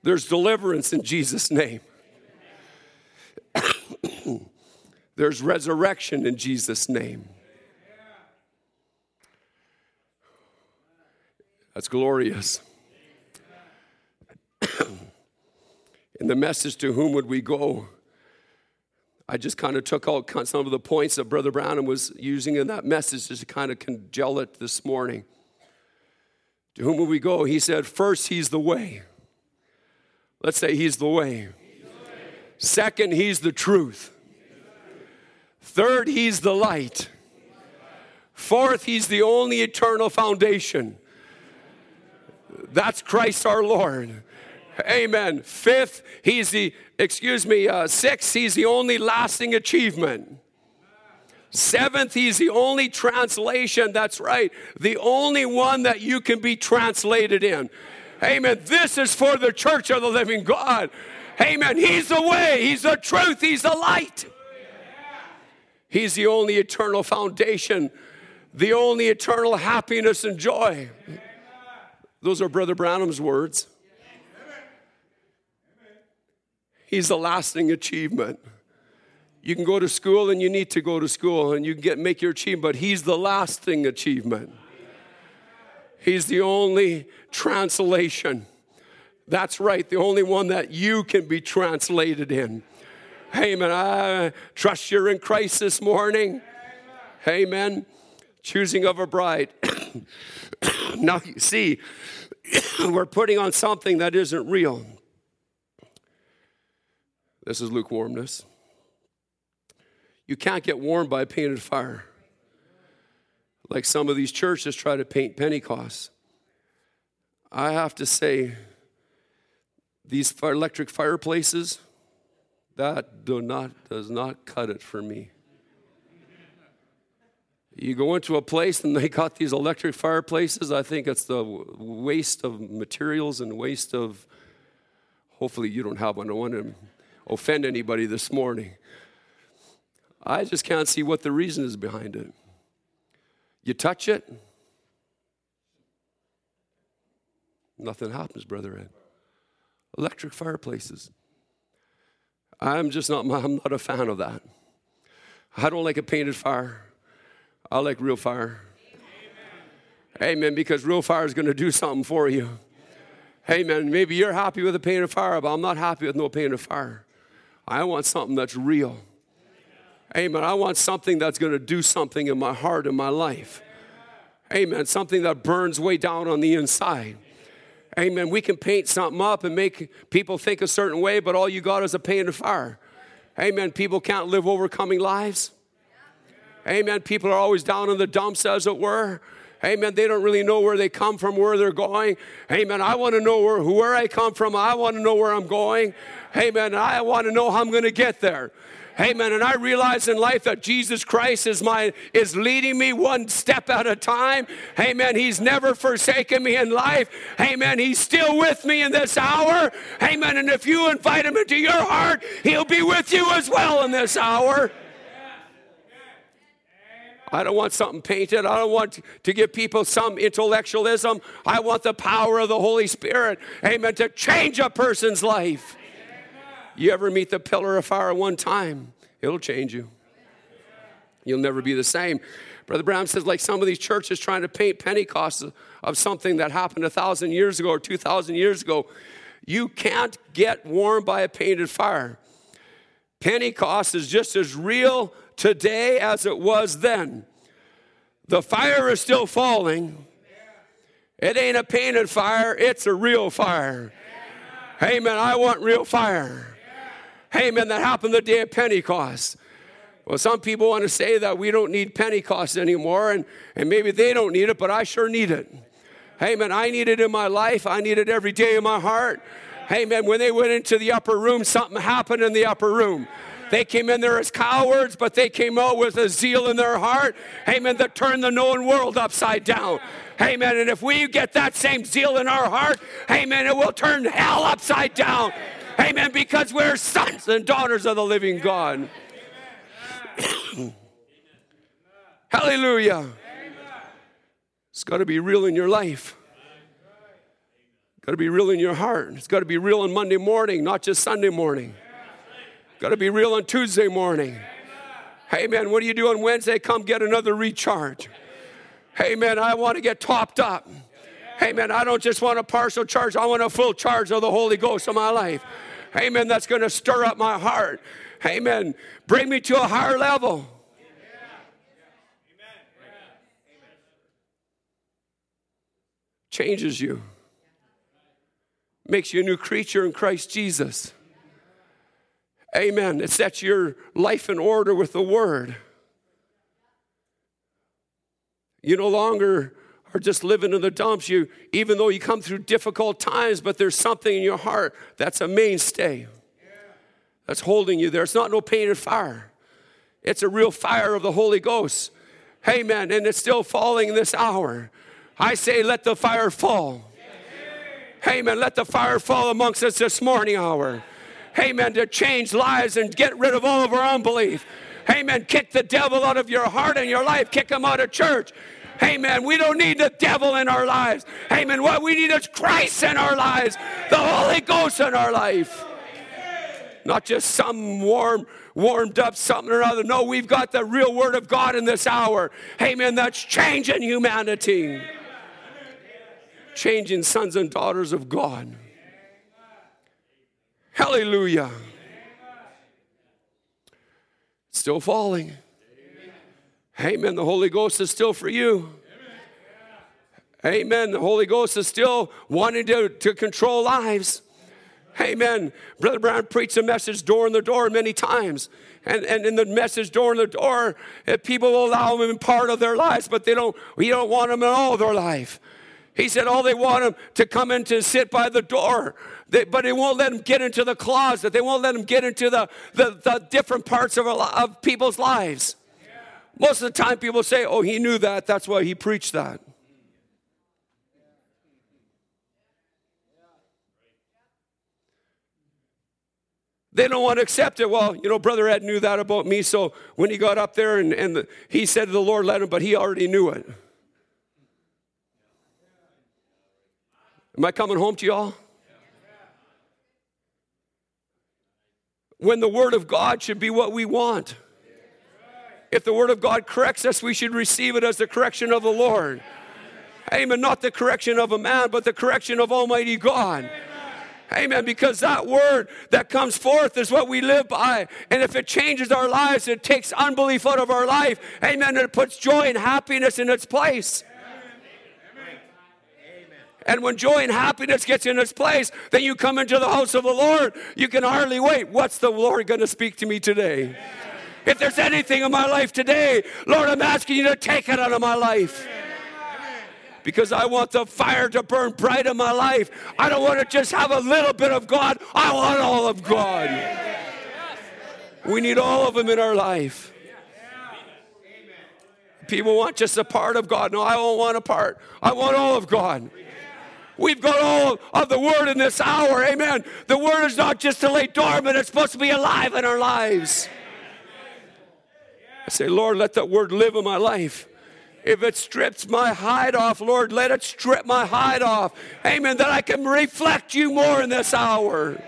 There's deliverance in Jesus' name. There's resurrection in Jesus' name. That's glorious. in the message, To whom would we go? I just kind of took out some of the points that Brother Branham was using in that message just to kind of congeal it this morning. To whom would we go? He said, First, He's the way. Let's say He's the way. Second, He's the truth. Third, He's the light. Fourth, He's the only eternal foundation. That's Christ our Lord. Amen. Fifth, He's the, excuse me, uh, sixth, He's the only lasting achievement. Seventh, he's the only translation, that's right, the only one that you can be translated in. Amen. This is for the church of the living God. Amen. He's the way, He's the truth, He's the light. He's the only eternal foundation, the only eternal happiness and joy. Those are Brother Branham's words. He's the lasting achievement. You can go to school and you need to go to school and you can get make your achievement, but he's the lasting achievement. He's the only translation. That's right, the only one that you can be translated in. Amen. I trust you're in Christ this morning. Amen. Choosing of a bride. now, you see, we're putting on something that isn't real. This is lukewarmness. You can't get warmed by a painted fire. Like some of these churches try to paint Pentecost. I have to say, these electric fireplaces, that do not, does not cut it for me. You go into a place and they got these electric fireplaces. I think it's the waste of materials and waste of. Hopefully, you don't have one. I want to offend anybody this morning. I just can't see what the reason is behind it. You touch it, nothing happens, Brother Ed. Electric fireplaces. I'm just not, I'm not a fan of that. I don't like a painted fire. I like real fire. Amen. Amen. Because real fire is going to do something for you. Amen. Maybe you're happy with a painted fire, but I'm not happy with no painted fire. I want something that's real. Amen. I want something that's going to do something in my heart and my life. Amen. Something that burns way down on the inside. Amen. We can paint something up and make people think a certain way, but all you got is a painted fire. Amen. People can't live overcoming lives. Amen. People are always down in the dumps, as it were. Amen. They don't really know where they come from, where they're going. Amen. I want to know where, where I come from. I want to know where I'm going. Amen. I want to know how I'm going to get there. Amen. And I realize in life that Jesus Christ is my is leading me one step at a time. Amen. He's never forsaken me in life. Amen. He's still with me in this hour. Amen. And if you invite him into your heart, he'll be with you as well in this hour. I don't want something painted. I don't want to give people some intellectualism. I want the power of the Holy Spirit, amen, to change a person's life. You ever meet the pillar of fire one time, it'll change you. You'll never be the same. Brother Branham says, like some of these churches trying to paint Pentecost of something that happened a thousand years ago or two thousand years ago. You can't get warm by a painted fire. Pentecost is just as real today as it was then. The fire is still falling. It ain't a painted fire, it's a real fire. Amen. I want real fire. Hey Amen. That happened the day of Pentecost. Well, some people want to say that we don't need Pentecost anymore, and, and maybe they don't need it, but I sure need it. Hey Amen. I need it in my life. I need it every day in my heart. Hey Amen. When they went into the upper room, something happened in the upper room. They came in there as cowards, but they came out with a zeal in their heart. Amen. That turned the known world upside down. Amen. And if we get that same zeal in our heart, amen, it will turn hell upside down. Amen. Because we're sons and daughters of the living God. Hallelujah. It's got to be real in your life. Got to be real in your heart. It's got to be real on Monday morning, not just Sunday morning. Got to be real on Tuesday morning. Hey man, what do you do on Wednesday? Come get another recharge. Hey man, I want to get topped up. Hey man, I don't just want a partial charge, I want a full charge of the Holy Ghost in my life. Hey, man, That's going to stir up my heart. Hey, man, Bring me to a higher level. Changes you, makes you a new creature in Christ Jesus. Amen. It sets your life in order with the Word. You no longer are just living in the dumps. You, even though you come through difficult times, but there's something in your heart that's a mainstay that's holding you there. It's not no painted fire, it's a real fire of the Holy Ghost. Amen. And it's still falling in this hour. I say, let the fire fall. Amen. Let the fire fall amongst us this morning hour. Amen. To change lives and get rid of all of our unbelief. Amen. Kick the devil out of your heart and your life. Kick him out of church. Amen. We don't need the devil in our lives. Amen. What we need is Christ in our lives, the Holy Ghost in our life. Not just some warm, warmed up something or other. No, we've got the real Word of God in this hour. Amen. That's changing humanity, changing sons and daughters of God. Hallelujah. Still falling. Amen. The Holy Ghost is still for you. Amen. The Holy Ghost is still wanting to, to control lives. Amen. Brother Branham preached a message door in the door many times. And, and in the message door in the door, eh, people will allow him in part of their lives, but they don't, we don't want them in all their life. He said, all they want him to come in to sit by the door, they, but they won't let him get into the closet. They won't let him get into the, the, the different parts of, of people's lives. Most of the time, people say, Oh, he knew that. That's why he preached that. They don't want to accept it. Well, you know, Brother Ed knew that about me, so when he got up there and, and the, he said to the Lord led him, but he already knew it. Am I coming home to y'all? When the Word of God should be what we want. If the Word of God corrects us, we should receive it as the correction of the Lord. Amen. Not the correction of a man, but the correction of Almighty God. Amen. Because that word that comes forth is what we live by. And if it changes our lives, it takes unbelief out of our life. Amen. And it puts joy and happiness in its place. And when joy and happiness gets in its place, then you come into the house of the Lord. You can hardly wait. What's the Lord going to speak to me today? If there's anything in my life today, Lord, I'm asking you to take it out of my life. Because I want the fire to burn bright in my life. I don't want to just have a little bit of God, I want all of God. We need all of them in our life. People want just a part of God. No, I don't want a part. I want all of God. We've got all of the Word in this hour. Amen. The Word is not just to lay dormant, it's supposed to be alive in our lives. I say, Lord, let that word live in my life. If it strips my hide off, Lord, let it strip my hide off. Amen. That I can reflect you more in this hour.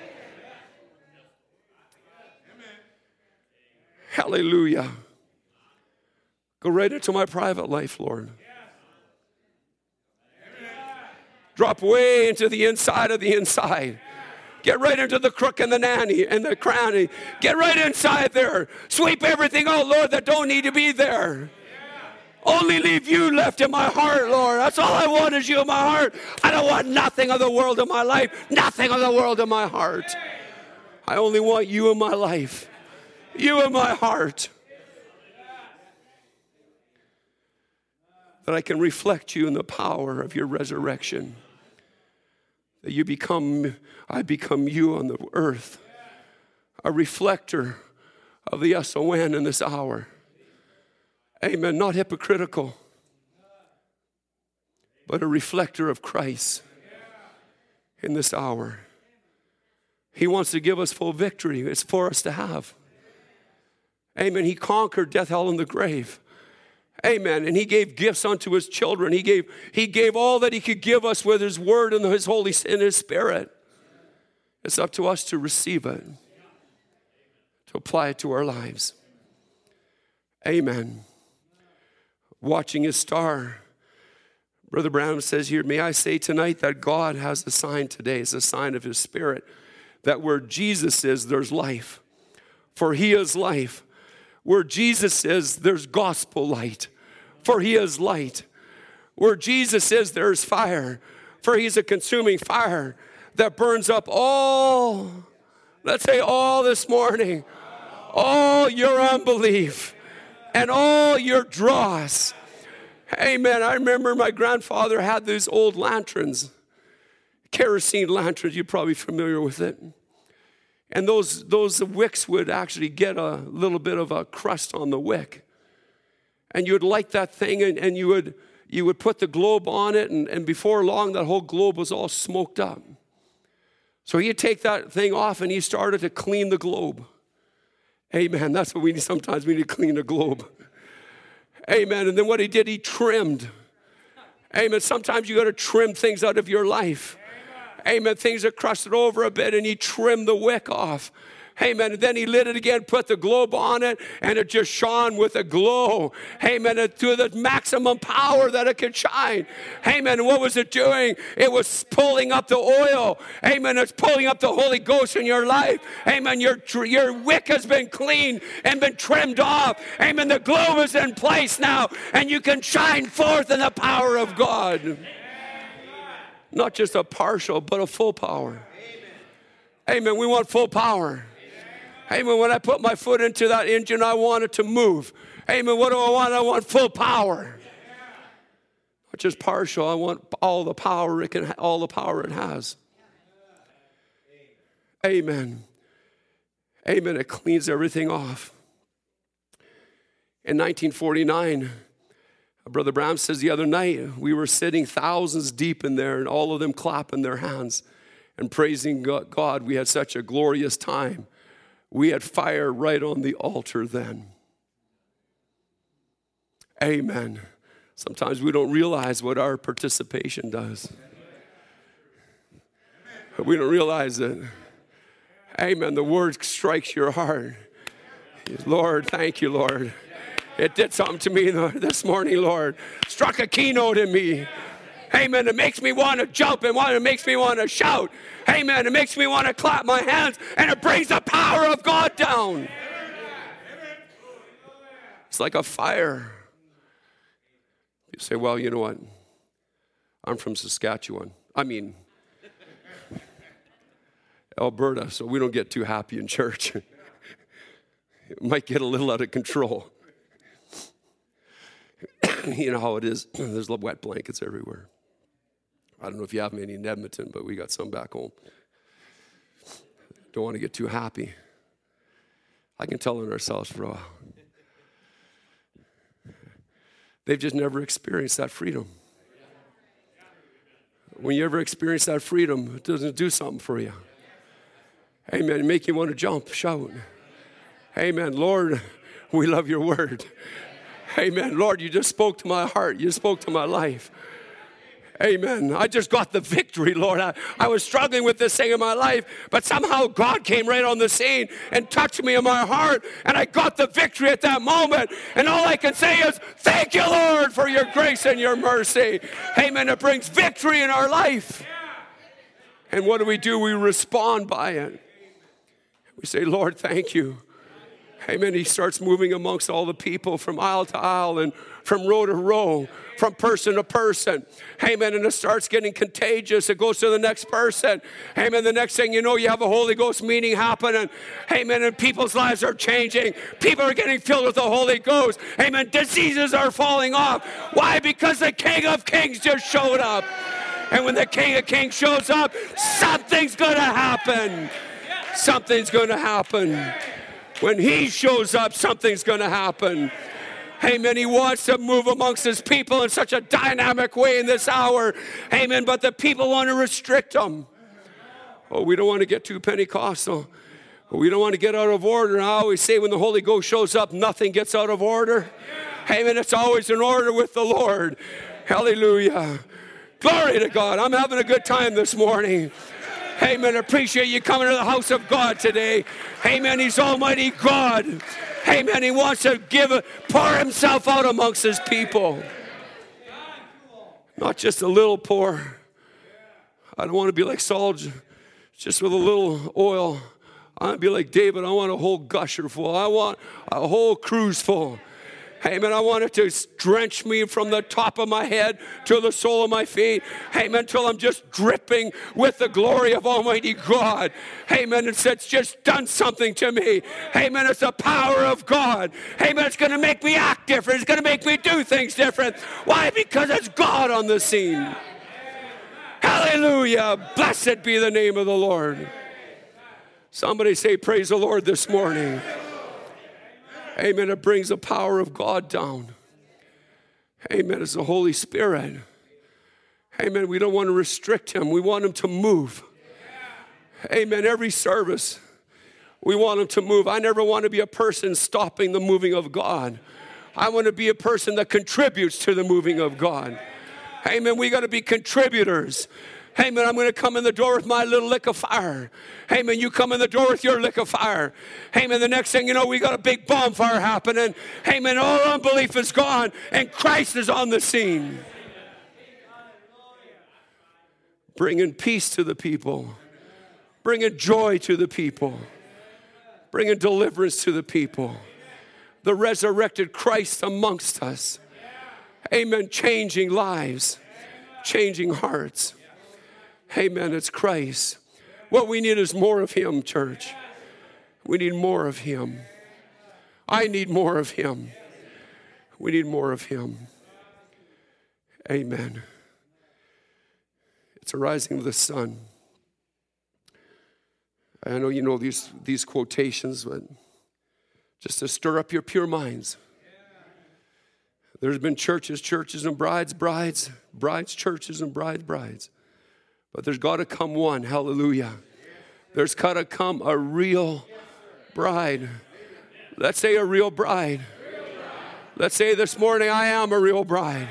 Hallelujah. Go right into my private life, Lord. Drop way into the inside of the inside. Get right into the crook and the nanny and the cranny. Get right inside there. Sweep everything out, Lord, that don't need to be there. Only leave you left in my heart, Lord. That's all I want is you in my heart. I don't want nothing of the world in my life, nothing of the world in my heart. I only want you in my life, you in my heart. That I can reflect you in the power of your resurrection that you become, I become you on the earth, a reflector of the S-O-N in this hour. Amen. Not hypocritical, but a reflector of Christ in this hour. He wants to give us full victory. It's for us to have. Amen. He conquered death, hell, and the grave. Amen. And he gave gifts unto his children. He gave, he gave all that he could give us with his word and his Holy and his spirit. It's up to us to receive it, to apply it to our lives. Amen. Watching his star. Brother Branham says here, may I say tonight that God has a sign today. It's a sign of his spirit that where Jesus is, there's life. For he is life. Where Jesus is, there's gospel light for he is light. Where Jesus is, there's fire, for he's a consuming fire that burns up all, let's say all this morning, all your unbelief and all your dross. Amen. I remember my grandfather had these old lanterns, kerosene lanterns, you're probably familiar with it. And those, those wicks would actually get a little bit of a crust on the wick and you would light that thing and, and you would you would put the globe on it and, and before long that whole globe was all smoked up. So he'd take that thing off and he started to clean the globe. Amen. That's what we need sometimes we need to clean the globe. Amen. And then what he did he trimmed. Amen. Sometimes you got to trim things out of your life. Amen. Things are crusted over a bit and he trimmed the wick off Amen. And then he lit it again, put the globe on it, and it just shone with a glow. Amen. To the maximum power that it could shine. Amen. What was it doing? It was pulling up the oil. Amen. It's pulling up the Holy Ghost in your life. Amen. Your, your wick has been cleaned and been trimmed off. Amen. The globe is in place now, and you can shine forth in the power of God. Not just a partial, but a full power. Amen. We want full power. Amen. When I put my foot into that engine, I want it to move. Amen. What do I want? I want full power. Not just partial. I want all the power it can, all the power it has. Amen. Amen. It cleans everything off. In 1949, Brother Branham says the other night, we were sitting thousands deep in there and all of them clapping their hands and praising God. We had such a glorious time. We had fire right on the altar then. Amen. Sometimes we don't realize what our participation does. We don't realize it. Amen. The word strikes your heart. Lord, thank you, Lord. It did something to me this morning, Lord. Struck a keynote in me. Amen. It makes me want to jump and it makes me want to shout. Amen. It makes me want to clap my hands and it brings the power of God down. It's like a fire. You say, well, you know what? I'm from Saskatchewan. I mean, Alberta, so we don't get too happy in church. it might get a little out of control. you know how it is. There's wet blankets everywhere. I don't know if you have many in Edmonton, but we got some back home. Don't want to get too happy. I can tell on ourselves for a while. They've just never experienced that freedom. When you ever experience that freedom, it doesn't do something for you. Amen. Make you want to jump, shout. Amen. Lord, we love your word. Amen. Lord, you just spoke to my heart. You spoke to my life. Amen. I just got the victory, Lord. I, I was struggling with this thing in my life, but somehow God came right on the scene and touched me in my heart, and I got the victory at that moment. And all I can say is, Thank you, Lord, for your grace and your mercy. Amen. It brings victory in our life. And what do we do? We respond by it. We say, Lord, thank you. Amen. He starts moving amongst all the people from aisle to aisle and from row to row, from person to person. Amen. And it starts getting contagious. It goes to the next person. Amen. The next thing you know, you have a Holy Ghost meeting happening. Amen. And people's lives are changing. People are getting filled with the Holy Ghost. Amen. Diseases are falling off. Why? Because the King of Kings just showed up. And when the King of Kings shows up, something's going to happen. Something's going to happen. When he shows up, something's going to happen. Amen. He wants to move amongst his people in such a dynamic way in this hour. Amen. But the people want to restrict him. Oh, we don't want to get too Pentecostal. We don't want to get out of order. I always say when the Holy Ghost shows up, nothing gets out of order. Amen. It's always in order with the Lord. Hallelujah. Glory to God. I'm having a good time this morning. Amen. Appreciate you coming to the house of God today. Amen. He's Almighty God. Amen. He wants to give, pour himself out amongst his people. Not just a little pour. I don't want to be like Saul, just with a little oil. I want to be like David. I want a whole gusher full. I want a whole cruse full. Amen. I want it to drench me from the top of my head to the sole of my feet. Amen. Until I'm just dripping with the glory of Almighty God. Amen. It's, it's just done something to me. Amen. It's the power of God. Amen. It's going to make me act different. It's going to make me do things different. Why? Because it's God on the scene. Hallelujah. Blessed be the name of the Lord. Somebody say, Praise the Lord this morning. Amen. It brings the power of God down. Amen. It's the Holy Spirit. Amen. We don't want to restrict Him, we want Him to move. Amen. Every service, we want Him to move. I never want to be a person stopping the moving of God. I want to be a person that contributes to the moving of God. Amen. We got to be contributors. Hey man, I'm going to come in the door with my little lick of fire. Hey man, you come in the door with your lick of fire. Hey man, the next thing you know, we got a big bonfire happening. Hey man, all unbelief is gone and Christ is on the scene. Bringing peace to the people, bringing joy to the people, bringing deliverance to the people. The resurrected Christ amongst us. Amen. Changing lives, changing hearts. Amen. It's Christ. What we need is more of Him, church. We need more of Him. I need more of Him. We need more of Him. Amen. It's a rising of the sun. I know you know these, these quotations, but just to stir up your pure minds. There's been churches, churches, and brides, brides, brides, churches, and brides, brides. But there's got to come one, hallelujah. There's got to come a real bride. Let's say a real bride. Let's say this morning, I am a real bride.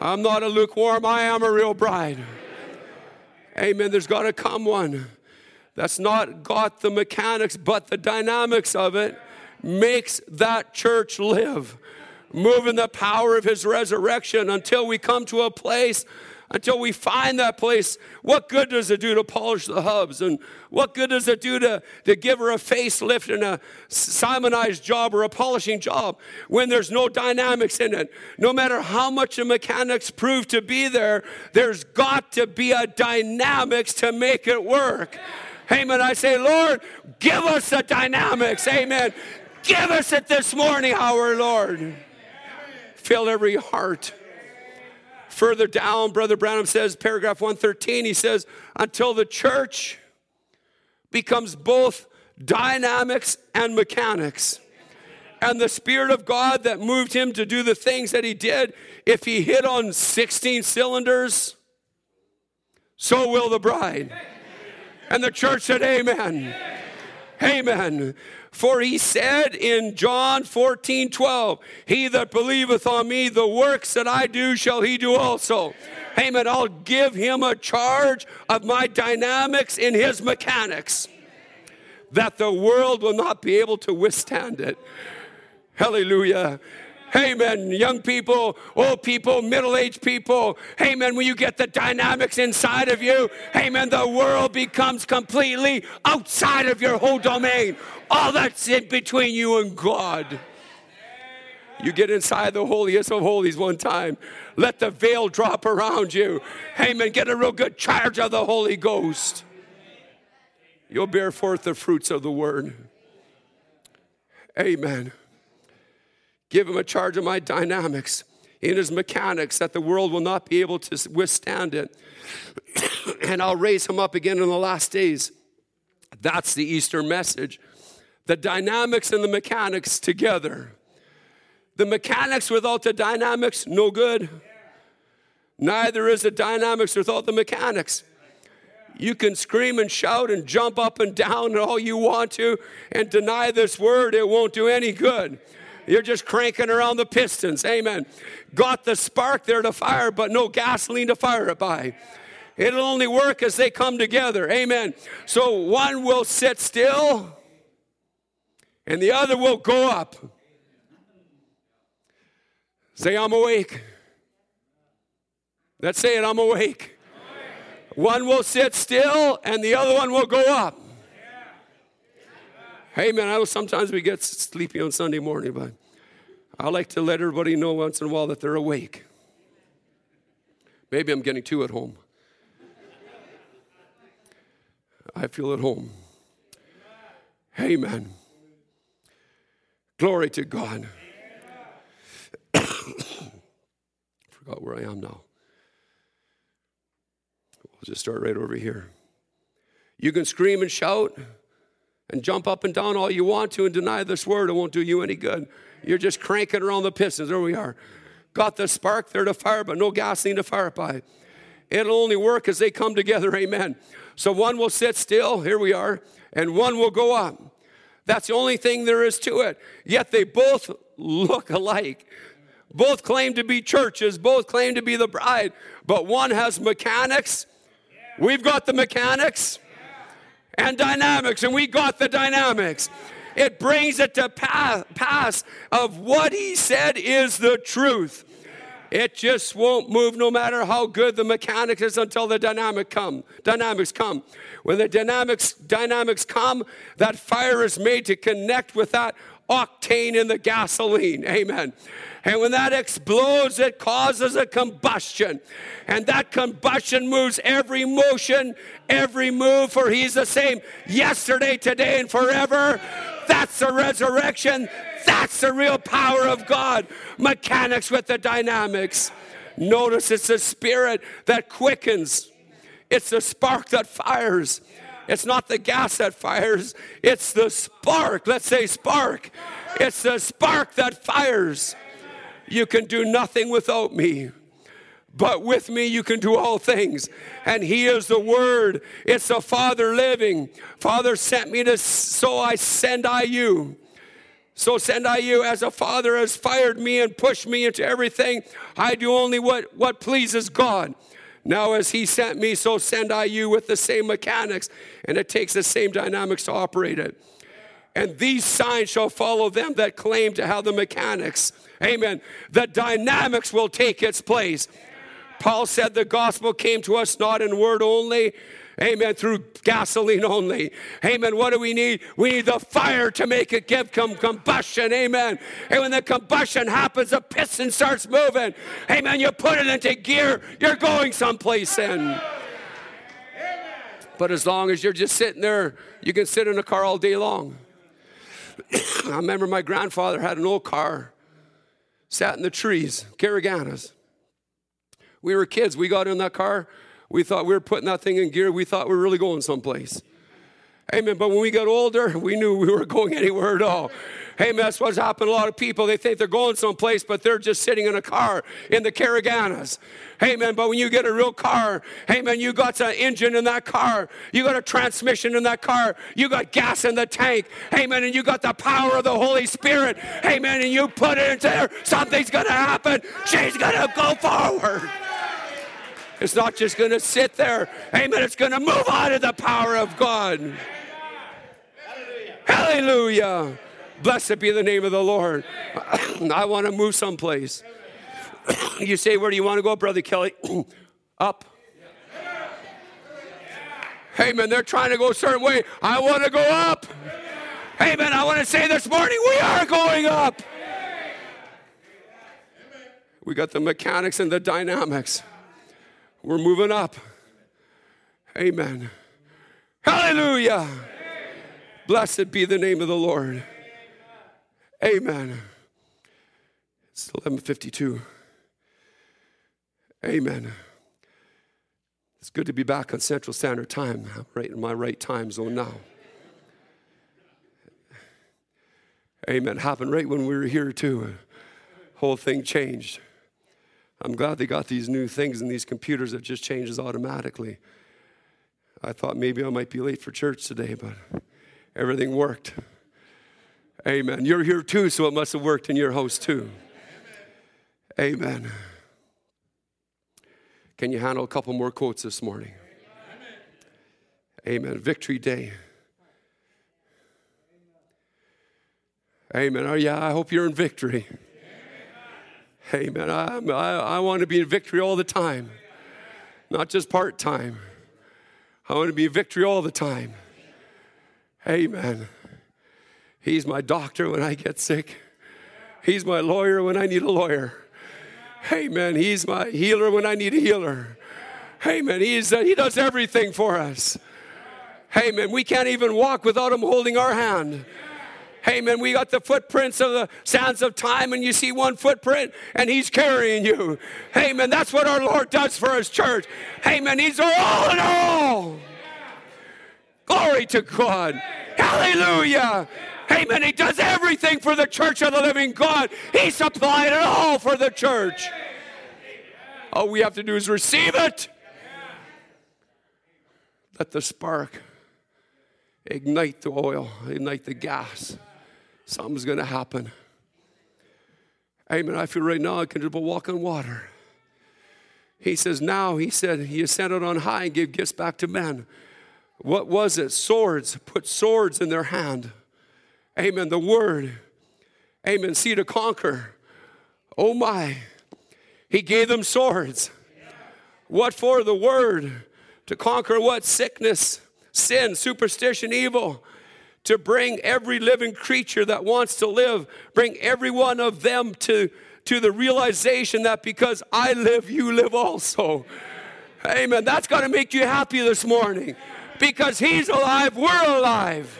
I'm not a lukewarm, I am a real bride. Amen. There's got to come one that's not got the mechanics, but the dynamics of it makes that church live. Moving the power of his resurrection until we come to a place until we find that place. What good does it do to polish the hubs? And what good does it do to, to give her a facelift and a Simonized job or a polishing job when there's no dynamics in it? No matter how much the mechanics prove to be there, there's got to be a dynamics to make it work. Amen. I say, Lord, give us the dynamics. Amen. Give us it this morning, our Lord. Fill every heart. Further down, Brother Branham says, paragraph 113, he says, until the church becomes both dynamics and mechanics. And the Spirit of God that moved him to do the things that he did, if he hit on 16 cylinders, so will the bride. And the church said, Amen. Amen. For he said in John 14, 12, He that believeth on me, the works that I do shall he do also. Amen. I'll give him a charge of my dynamics in his mechanics that the world will not be able to withstand it. Hallelujah. Amen. Young people, old people, middle aged people. Amen. When you get the dynamics inside of you, amen, the world becomes completely outside of your whole domain. All that's in between you and God. You get inside the holiest of holies one time. Let the veil drop around you. Amen. Get a real good charge of the Holy Ghost. You'll bear forth the fruits of the word. Amen. Give him a charge of my dynamics in his mechanics that the world will not be able to withstand it. and I'll raise him up again in the last days. That's the Easter message. The dynamics and the mechanics together. The mechanics without the dynamics, no good. Neither is the dynamics without the mechanics. You can scream and shout and jump up and down all you want to and deny this word, it won't do any good. You're just cranking around the pistons. Amen. Got the spark there to fire, but no gasoline to fire it by. It'll only work as they come together. Amen. So one will sit still and the other will go up. Say, I'm awake. Let's say it, I'm awake. One will sit still and the other one will go up. Hey, man, I know sometimes we get sleepy on Sunday morning, but I like to let everybody know once in a while that they're awake. Maybe I'm getting too at home. I feel at home. Amen. Glory to God. Forgot where I am now. We'll just start right over here. You can scream and shout and jump up and down all you want to and deny this word. It won't do you any good. You're just cranking around the pistons. There we are. Got the spark there to fire, but no gasoline to fire by. It'll only work as they come together. Amen. So one will sit still. Here we are. And one will go up. That's the only thing there is to it. Yet they both look alike. Both claim to be churches, both claim to be the bride, but one has mechanics. We've got the mechanics and dynamics, and we got the dynamics. It brings it to pass of what he said is the truth. It just won't move no matter how good the mechanics is until the dynamic come. Dynamics come. When the dynamics dynamics come, that fire is made to connect with that octane in the gasoline. Amen. And when that explodes, it causes a combustion. And that combustion moves every motion, every move, for He's the same yesterday, today, and forever. That's the resurrection. That's the real power of God. Mechanics with the dynamics. Notice it's the spirit that quickens, it's the spark that fires. It's not the gas that fires, it's the spark. Let's say spark. It's the spark that fires. You can do nothing without me. But with me, you can do all things. And He is the Word. It's the Father living. Father sent me to, so I send I you. So send I you as a father has fired me and pushed me into everything. I do only what, what pleases God. Now, as He sent me, so send I you with the same mechanics. And it takes the same dynamics to operate it. And these signs shall follow them that claim to have the mechanics. Amen. The dynamics will take its place. Paul said the gospel came to us not in word only, amen, through gasoline only. Amen. What do we need? We need the fire to make it give com- combustion. Amen. And when the combustion happens, the piston starts moving. Amen. You put it into gear, you're going someplace in. But as long as you're just sitting there, you can sit in a car all day long. I remember my grandfather had an old car, sat in the trees, Caraganas. We were kids. We got in that car. We thought we were putting that thing in gear. We thought we were really going someplace. Amen. But when we got older, we knew we were going anywhere at all. Hey, man, that's what's happened. A lot of people, they think they're going someplace, but they're just sitting in a car in the Caraganas. Hey, man, but when you get a real car, hey, man, you got an engine in that car. You got a transmission in that car. You got gas in the tank. Hey, man, and you got the power of the Holy Spirit. Hey, man, and you put it into there. Something's going to happen. She's going to go forward. It's not just going to sit there. Amen. It's going to move out of the power of God. Hallelujah. Hallelujah. Blessed be the name of the Lord. I want to move someplace. you say, Where do you want to go, Brother Kelly? Up. Hey, man, they're trying to go a certain way. I want to go up. Hey, man, I want to say this morning, we are going up. We got the mechanics and the dynamics. We're moving up. Amen. Hallelujah. Blessed be the name of the Lord. Amen. It's 11:52. Amen. It's good to be back on Central Standard Time, right in my right time zone now. Amen. Happened right when we were here too. Whole thing changed. I'm glad they got these new things and these computers that just changes automatically. I thought maybe I might be late for church today, but everything worked. Amen. You're here too, so it must have worked in your house too. Amen. Can you handle a couple more quotes this morning? Amen. Victory Day. Amen. Oh, yeah, I hope you're in victory. Amen. I, I, I want to be in victory all the time, not just part time. I want to be in victory all the time. Amen. He's my doctor when I get sick. He's my lawyer when I need a lawyer. Amen. He's my healer when I need a healer. Amen. He's, uh, he does everything for us. Amen. We can't even walk without him holding our hand. Man, we got the footprints of the sands of time, and you see one footprint, and He's carrying you. Man, that's what our Lord does for His church. Man, He's our all in all. Glory to God. Hallelujah. Amen. He does everything for the church of the living God. He supplied it all for the church. All we have to do is receive it. Let the spark ignite the oil, ignite the gas. Something's going to happen. Amen. I feel right now I can just walk on water. He says, Now, he said, He ascended on high and gave gifts back to men. What was it? Swords. Put swords in their hand. Amen. The word. Amen. See to conquer. Oh my. He gave them swords. What for? The word. To conquer what? Sickness, sin, superstition, evil to bring every living creature that wants to live, bring every one of them to, to the realization that because I live, you live also. Amen. That's got to make you happy this morning because He's alive, we're alive.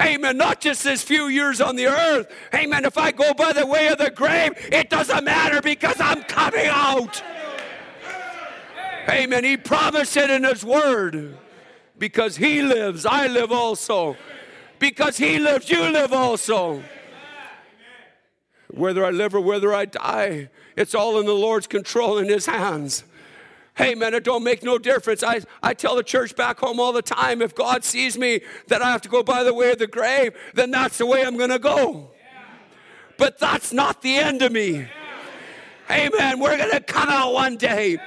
Amen. Not just this few years on the earth. Amen. If I go by the way of the grave, it doesn't matter because I'm coming out. Amen. He promised it in His Word. Because He lives, I live also because he lives, you live also. Whether I live or whether I die, it's all in the Lord's control in his hands. Hey man, it don't make no difference. I, I tell the church back home all the time if God sees me that I have to go by the way of the grave, then that's the way I'm gonna go. But that's not the end of me. Amen. We're gonna come out one day.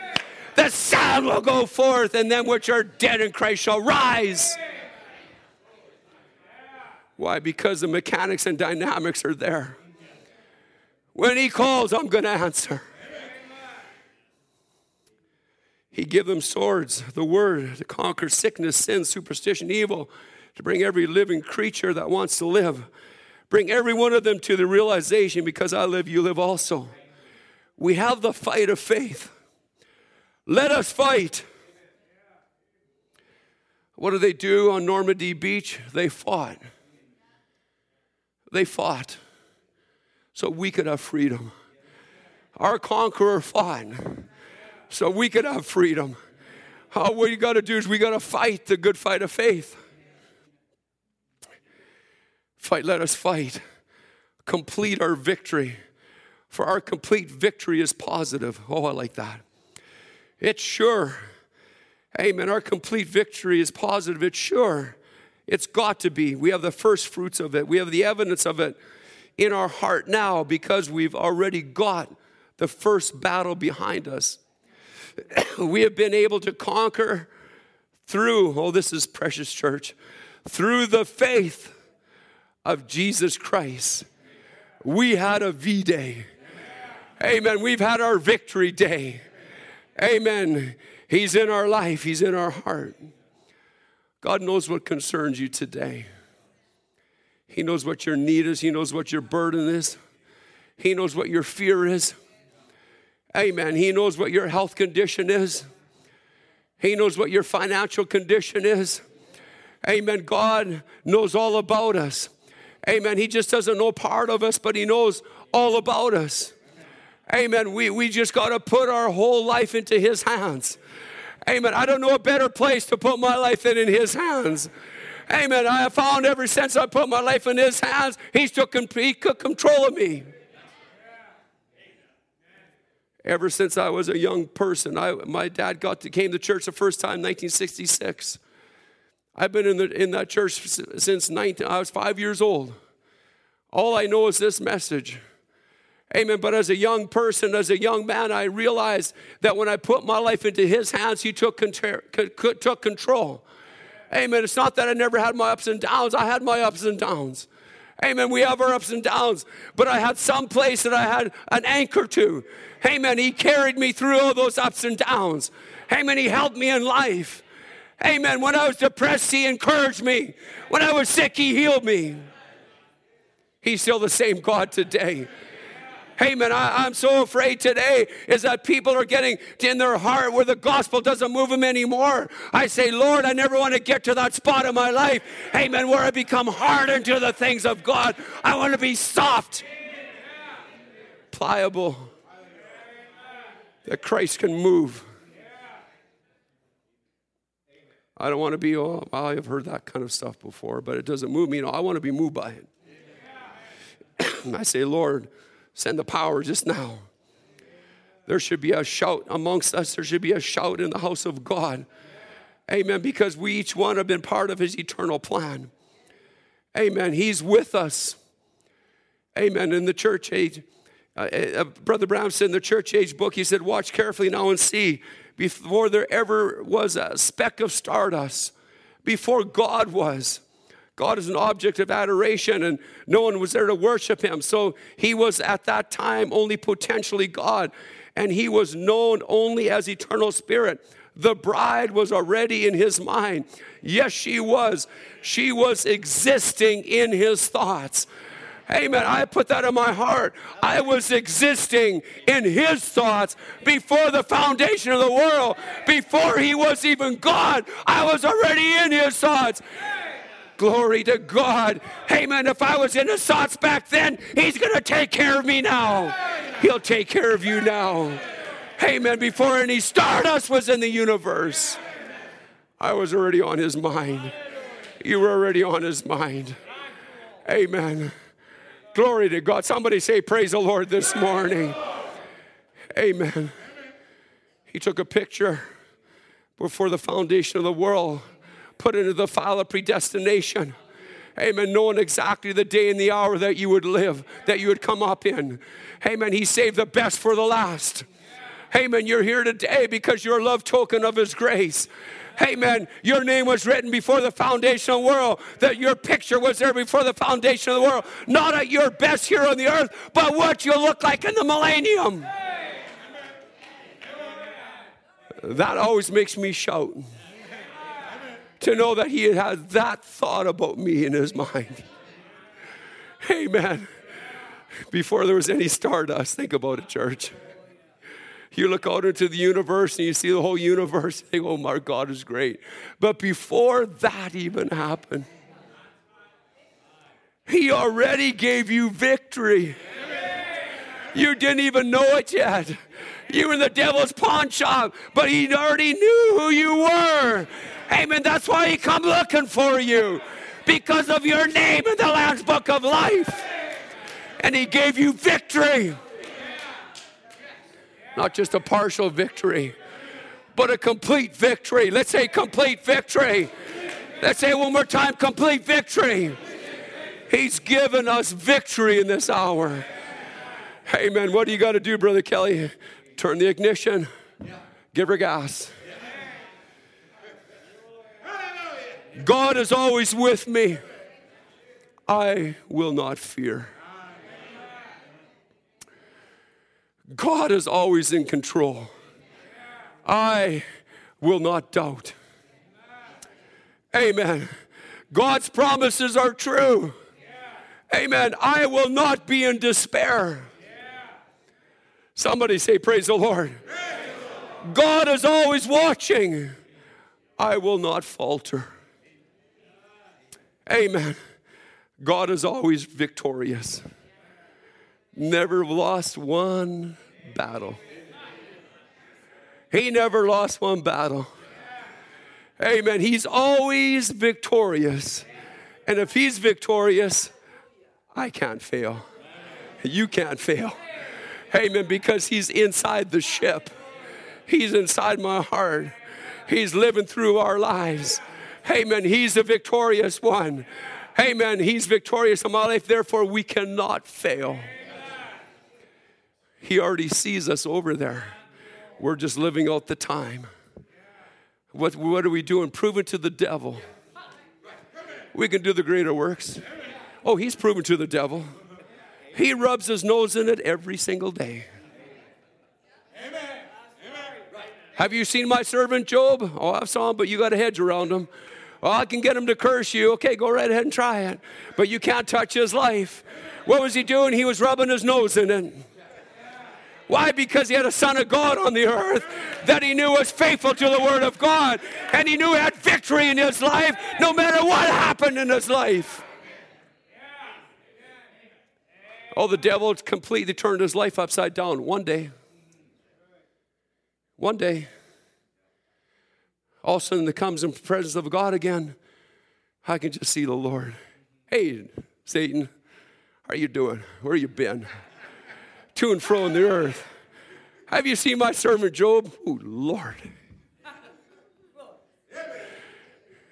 The sound will go forth, and then which are dead in Christ shall rise. Why? Because the mechanics and dynamics are there. When he calls, I'm going to answer. He give them swords, the word, to conquer sickness, sin, superstition, evil, to bring every living creature that wants to live. Bring every one of them to the realization because I live, you live also. We have the fight of faith. Let us fight. What do they do on Normandy Beach? They fought. They fought so we could have freedom. Our conqueror fought so we could have freedom. All we got to do is we got to fight the good fight of faith. Fight, let us fight. Complete our victory. For our complete victory is positive. Oh, I like that. It's sure. Amen. Our complete victory is positive. It's sure. It's got to be. We have the first fruits of it, we have the evidence of it in our heart now because we've already got the first battle behind us. we have been able to conquer through, oh, this is precious church, through the faith of Jesus Christ. We had a V day. Amen. We've had our victory day. Amen. He's in our life, He's in our heart. God knows what concerns you today. He knows what your need is, He knows what your burden is, He knows what your fear is. Amen. He knows what your health condition is, He knows what your financial condition is. Amen. God knows all about us. Amen. He just doesn't know part of us, but He knows all about us. Amen. We, we just got to put our whole life into His hands. Amen. I don't know a better place to put my life than in His hands. Amen. I have found ever since I put my life in His hands, He's took he took control of me. Ever since I was a young person, I, my dad got to came to church the first time, 1966. I've been in, the, in that church since 19, I was five years old. All I know is this message. Amen. But as a young person, as a young man, I realized that when I put my life into His hands, He took, took control. Amen. It's not that I never had my ups and downs, I had my ups and downs. Amen. We have our ups and downs, but I had some place that I had an anchor to. Amen. He carried me through all those ups and downs. Amen. He helped me in life. Amen. When I was depressed, He encouraged me. When I was sick, He healed me. He's still the same God today. Hey man, I, am so afraid today is that people are getting in their heart where the gospel doesn't move them anymore. I say, Lord, I never want to get to that spot in my life, man, where I become hardened to the things of God. I want to be soft, pliable, that Christ can move. I don't want to be, oh, I've heard that kind of stuff before, but it doesn't move me. No, I want to be moved by it. I say, Lord, send the power just now. There should be a shout amongst us. There should be a shout in the house of God. Amen. Because we each one have been part of his eternal plan. Amen. He's with us. Amen. In the church age, uh, uh, Brother Brown said in the church age book, he said, Watch carefully now and see. Before there ever was a speck of stardust, before God was, God is an object of adoration, and no one was there to worship him. So he was at that time only potentially God, and he was known only as eternal spirit. The bride was already in his mind. Yes, she was. She was existing in his thoughts. Amen. I put that in my heart. I was existing in his thoughts before the foundation of the world. Before he was even God, I was already in his thoughts. Glory to God. Amen. If I was in his thoughts back then, he's going to take care of me now. He'll take care of you now. Amen. Before any stardust was in the universe, I was already on his mind. You were already on his mind. Amen. Glory to God. Somebody say, Praise the Lord this morning. Amen. He took a picture before the foundation of the world put into the file of predestination. Amen. Knowing exactly the day and the hour that you would live, that you would come up in. Amen. He saved the best for the last. Amen. You're here today because you're a love token of His grace. Amen. Your name was written before the foundation of the world, that your picture was there before the foundation of the world. Not at your best here on the earth, but what you look like in the millennium. That always makes me shout to know that he had that thought about me in his mind. Amen. Before there was any stardust, think about it, church. You look out into the universe and you see the whole universe, think, oh, my God is great. But before that even happened, he already gave you victory. You didn't even know it yet. You were in the devil's pawn shop, but he already knew who you were. Amen. That's why he come looking for you because of your name in the Lamb's Book of Life. And he gave you victory. Not just a partial victory, but a complete victory. Let's say complete victory. Let's say one more time complete victory. He's given us victory in this hour. Amen. What do you got to do, Brother Kelly? Turn the ignition, give her gas. God is always with me. I will not fear. God is always in control. I will not doubt. Amen. God's promises are true. Amen. I will not be in despair. Somebody say, Praise the Lord. God is always watching. I will not falter. Amen. God is always victorious. Never lost one battle. He never lost one battle. Amen. He's always victorious. And if he's victorious, I can't fail. You can't fail. Amen. Because he's inside the ship, he's inside my heart, he's living through our lives. Amen. He's the victorious one. Amen. He's victorious in my life, therefore we cannot fail. He already sees us over there. We're just living out the time. What, what are we doing? Proving to the devil. We can do the greater works. Oh, he's proven to the devil. He rubs his nose in it every single day. Amen. Have you seen my servant Job? Oh, I've saw him, but you got a hedge around him. Oh, I can get him to curse you. Okay, go right ahead and try it. But you can't touch his life. What was he doing? He was rubbing his nose in it. Why? Because he had a son of God on the earth that he knew was faithful to the word of God. And he knew he had victory in his life no matter what happened in his life. Oh, the devil completely turned his life upside down one day. One day. All of a sudden, it comes in the presence of God again. I can just see the Lord. Hey, Satan, how are you doing? Where you been? to and fro in the earth. Have you seen my servant Job? Oh, Lord.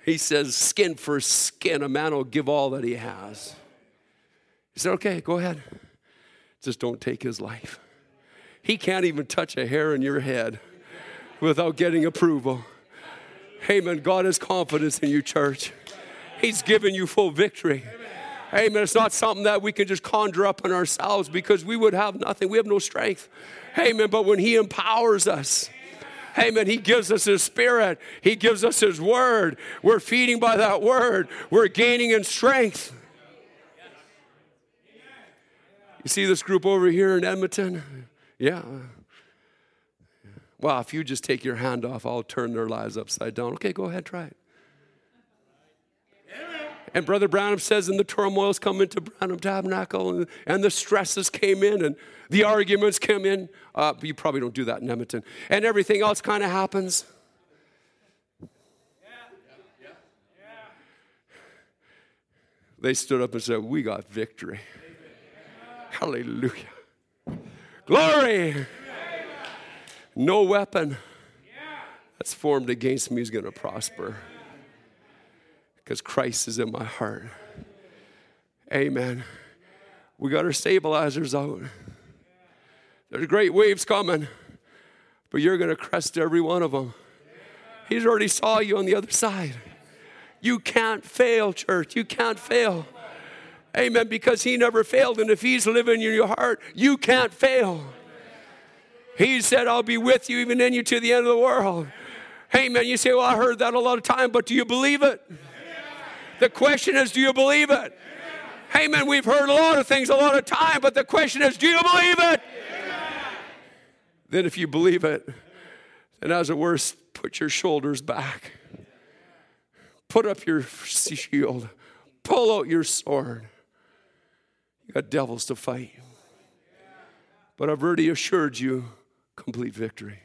He says, skin for skin, a man will give all that he has. He said, okay, go ahead. Just don't take his life. He can't even touch a hair in your head without getting approval. Amen. God has confidence in you, church. He's given you full victory. Amen. It's not something that we can just conjure up in ourselves because we would have nothing. We have no strength. Amen. But when He empowers us, Amen. He gives us His Spirit. He gives us His Word. We're feeding by that Word. We're gaining in strength. You see this group over here in Edmonton? Yeah. Well, if you just take your hand off, I'll turn their lives upside down. Okay, go ahead, try it. And Brother Branham says, and the turmoils come into Branham Tabernacle, and, and the stresses came in, and the arguments came in. Uh, you probably don't do that in Edmonton. And everything else kind of happens. They stood up and said, We got victory. Hallelujah. Glory. No weapon that's formed against me is going to prosper because Christ is in my heart. Amen. We got our stabilizers out. There's great waves coming, but you're going to crest every one of them. He's already saw you on the other side. You can't fail, church. You can't fail. Amen. Because he never failed. And if he's living in your heart, you can't fail. He said, I'll be with you even in you to the end of the world. Amen. You say, Well, I heard that a lot of time, but do you believe it? The question is, do you believe it? Amen. We've heard a lot of things a lot of time, but the question is, do you believe it? Then, if you believe it, then as it were, put your shoulders back, put up your shield, pull out your sword. You got devils to fight. But I've already assured you complete victory.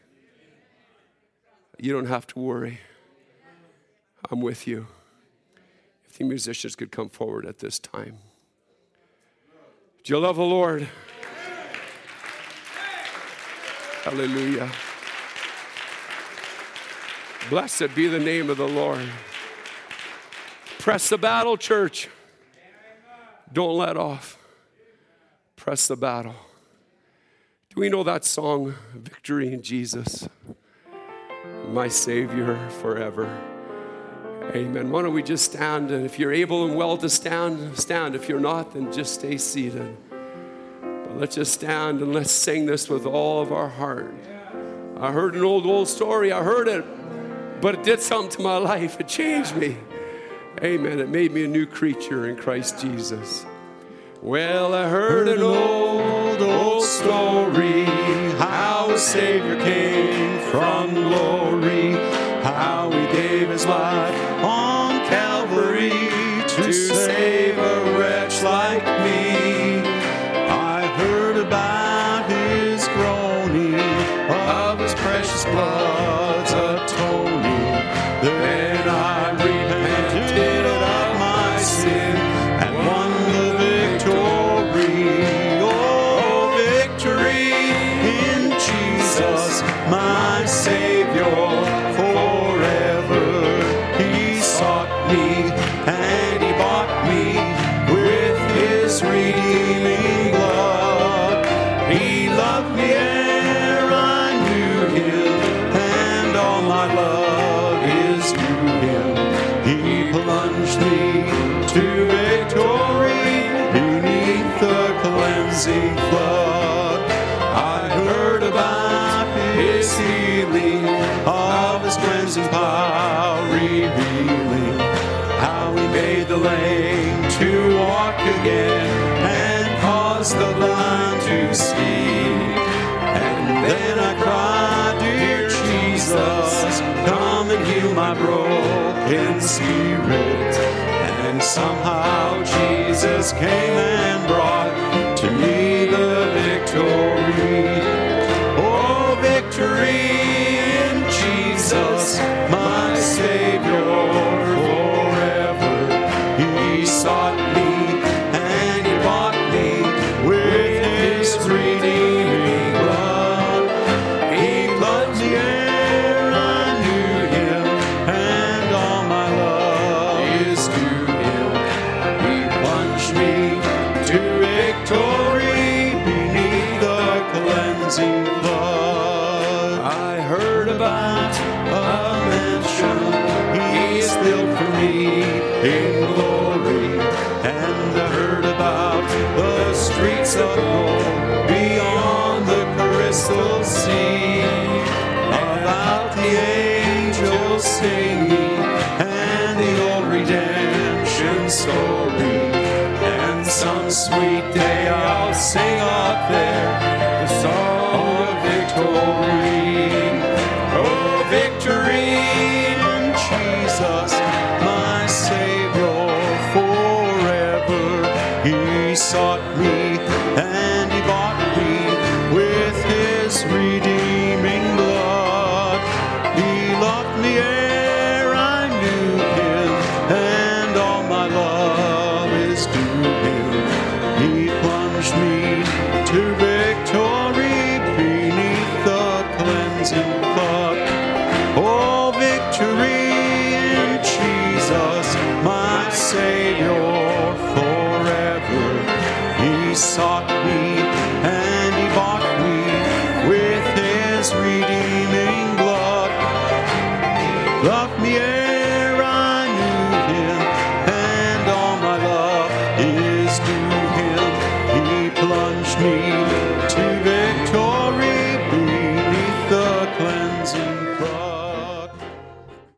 You don't have to worry. I'm with you. If the musicians could come forward at this time. Do you love the Lord? Hallelujah. Blessed be the name of the Lord. Press the battle, church. Don't let off. Press the battle. Do we know that song, Victory in Jesus? My Savior forever. Amen. Why don't we just stand? And if you're able and well to stand, stand. If you're not, then just stay seated. But let's just stand and let's sing this with all of our heart. I heard an old, old story. I heard it, but it did something to my life. It changed me. Amen. It made me a new creature in Christ Jesus. Well, I heard an old, old story how a Savior came from glory, how he gave his life cleansing flood. I heard about his healing, of his cleansing power revealing, how he made the lame to walk again and caused the blind to see. And then I cried, Dear Jesus, come and heal my broken spirit. And somehow Jesus came and brought to me the victory. streets of beyond the crystal sea. About the angels singing and the old redemption story. And some sweet day I'll sing up there the song of victory.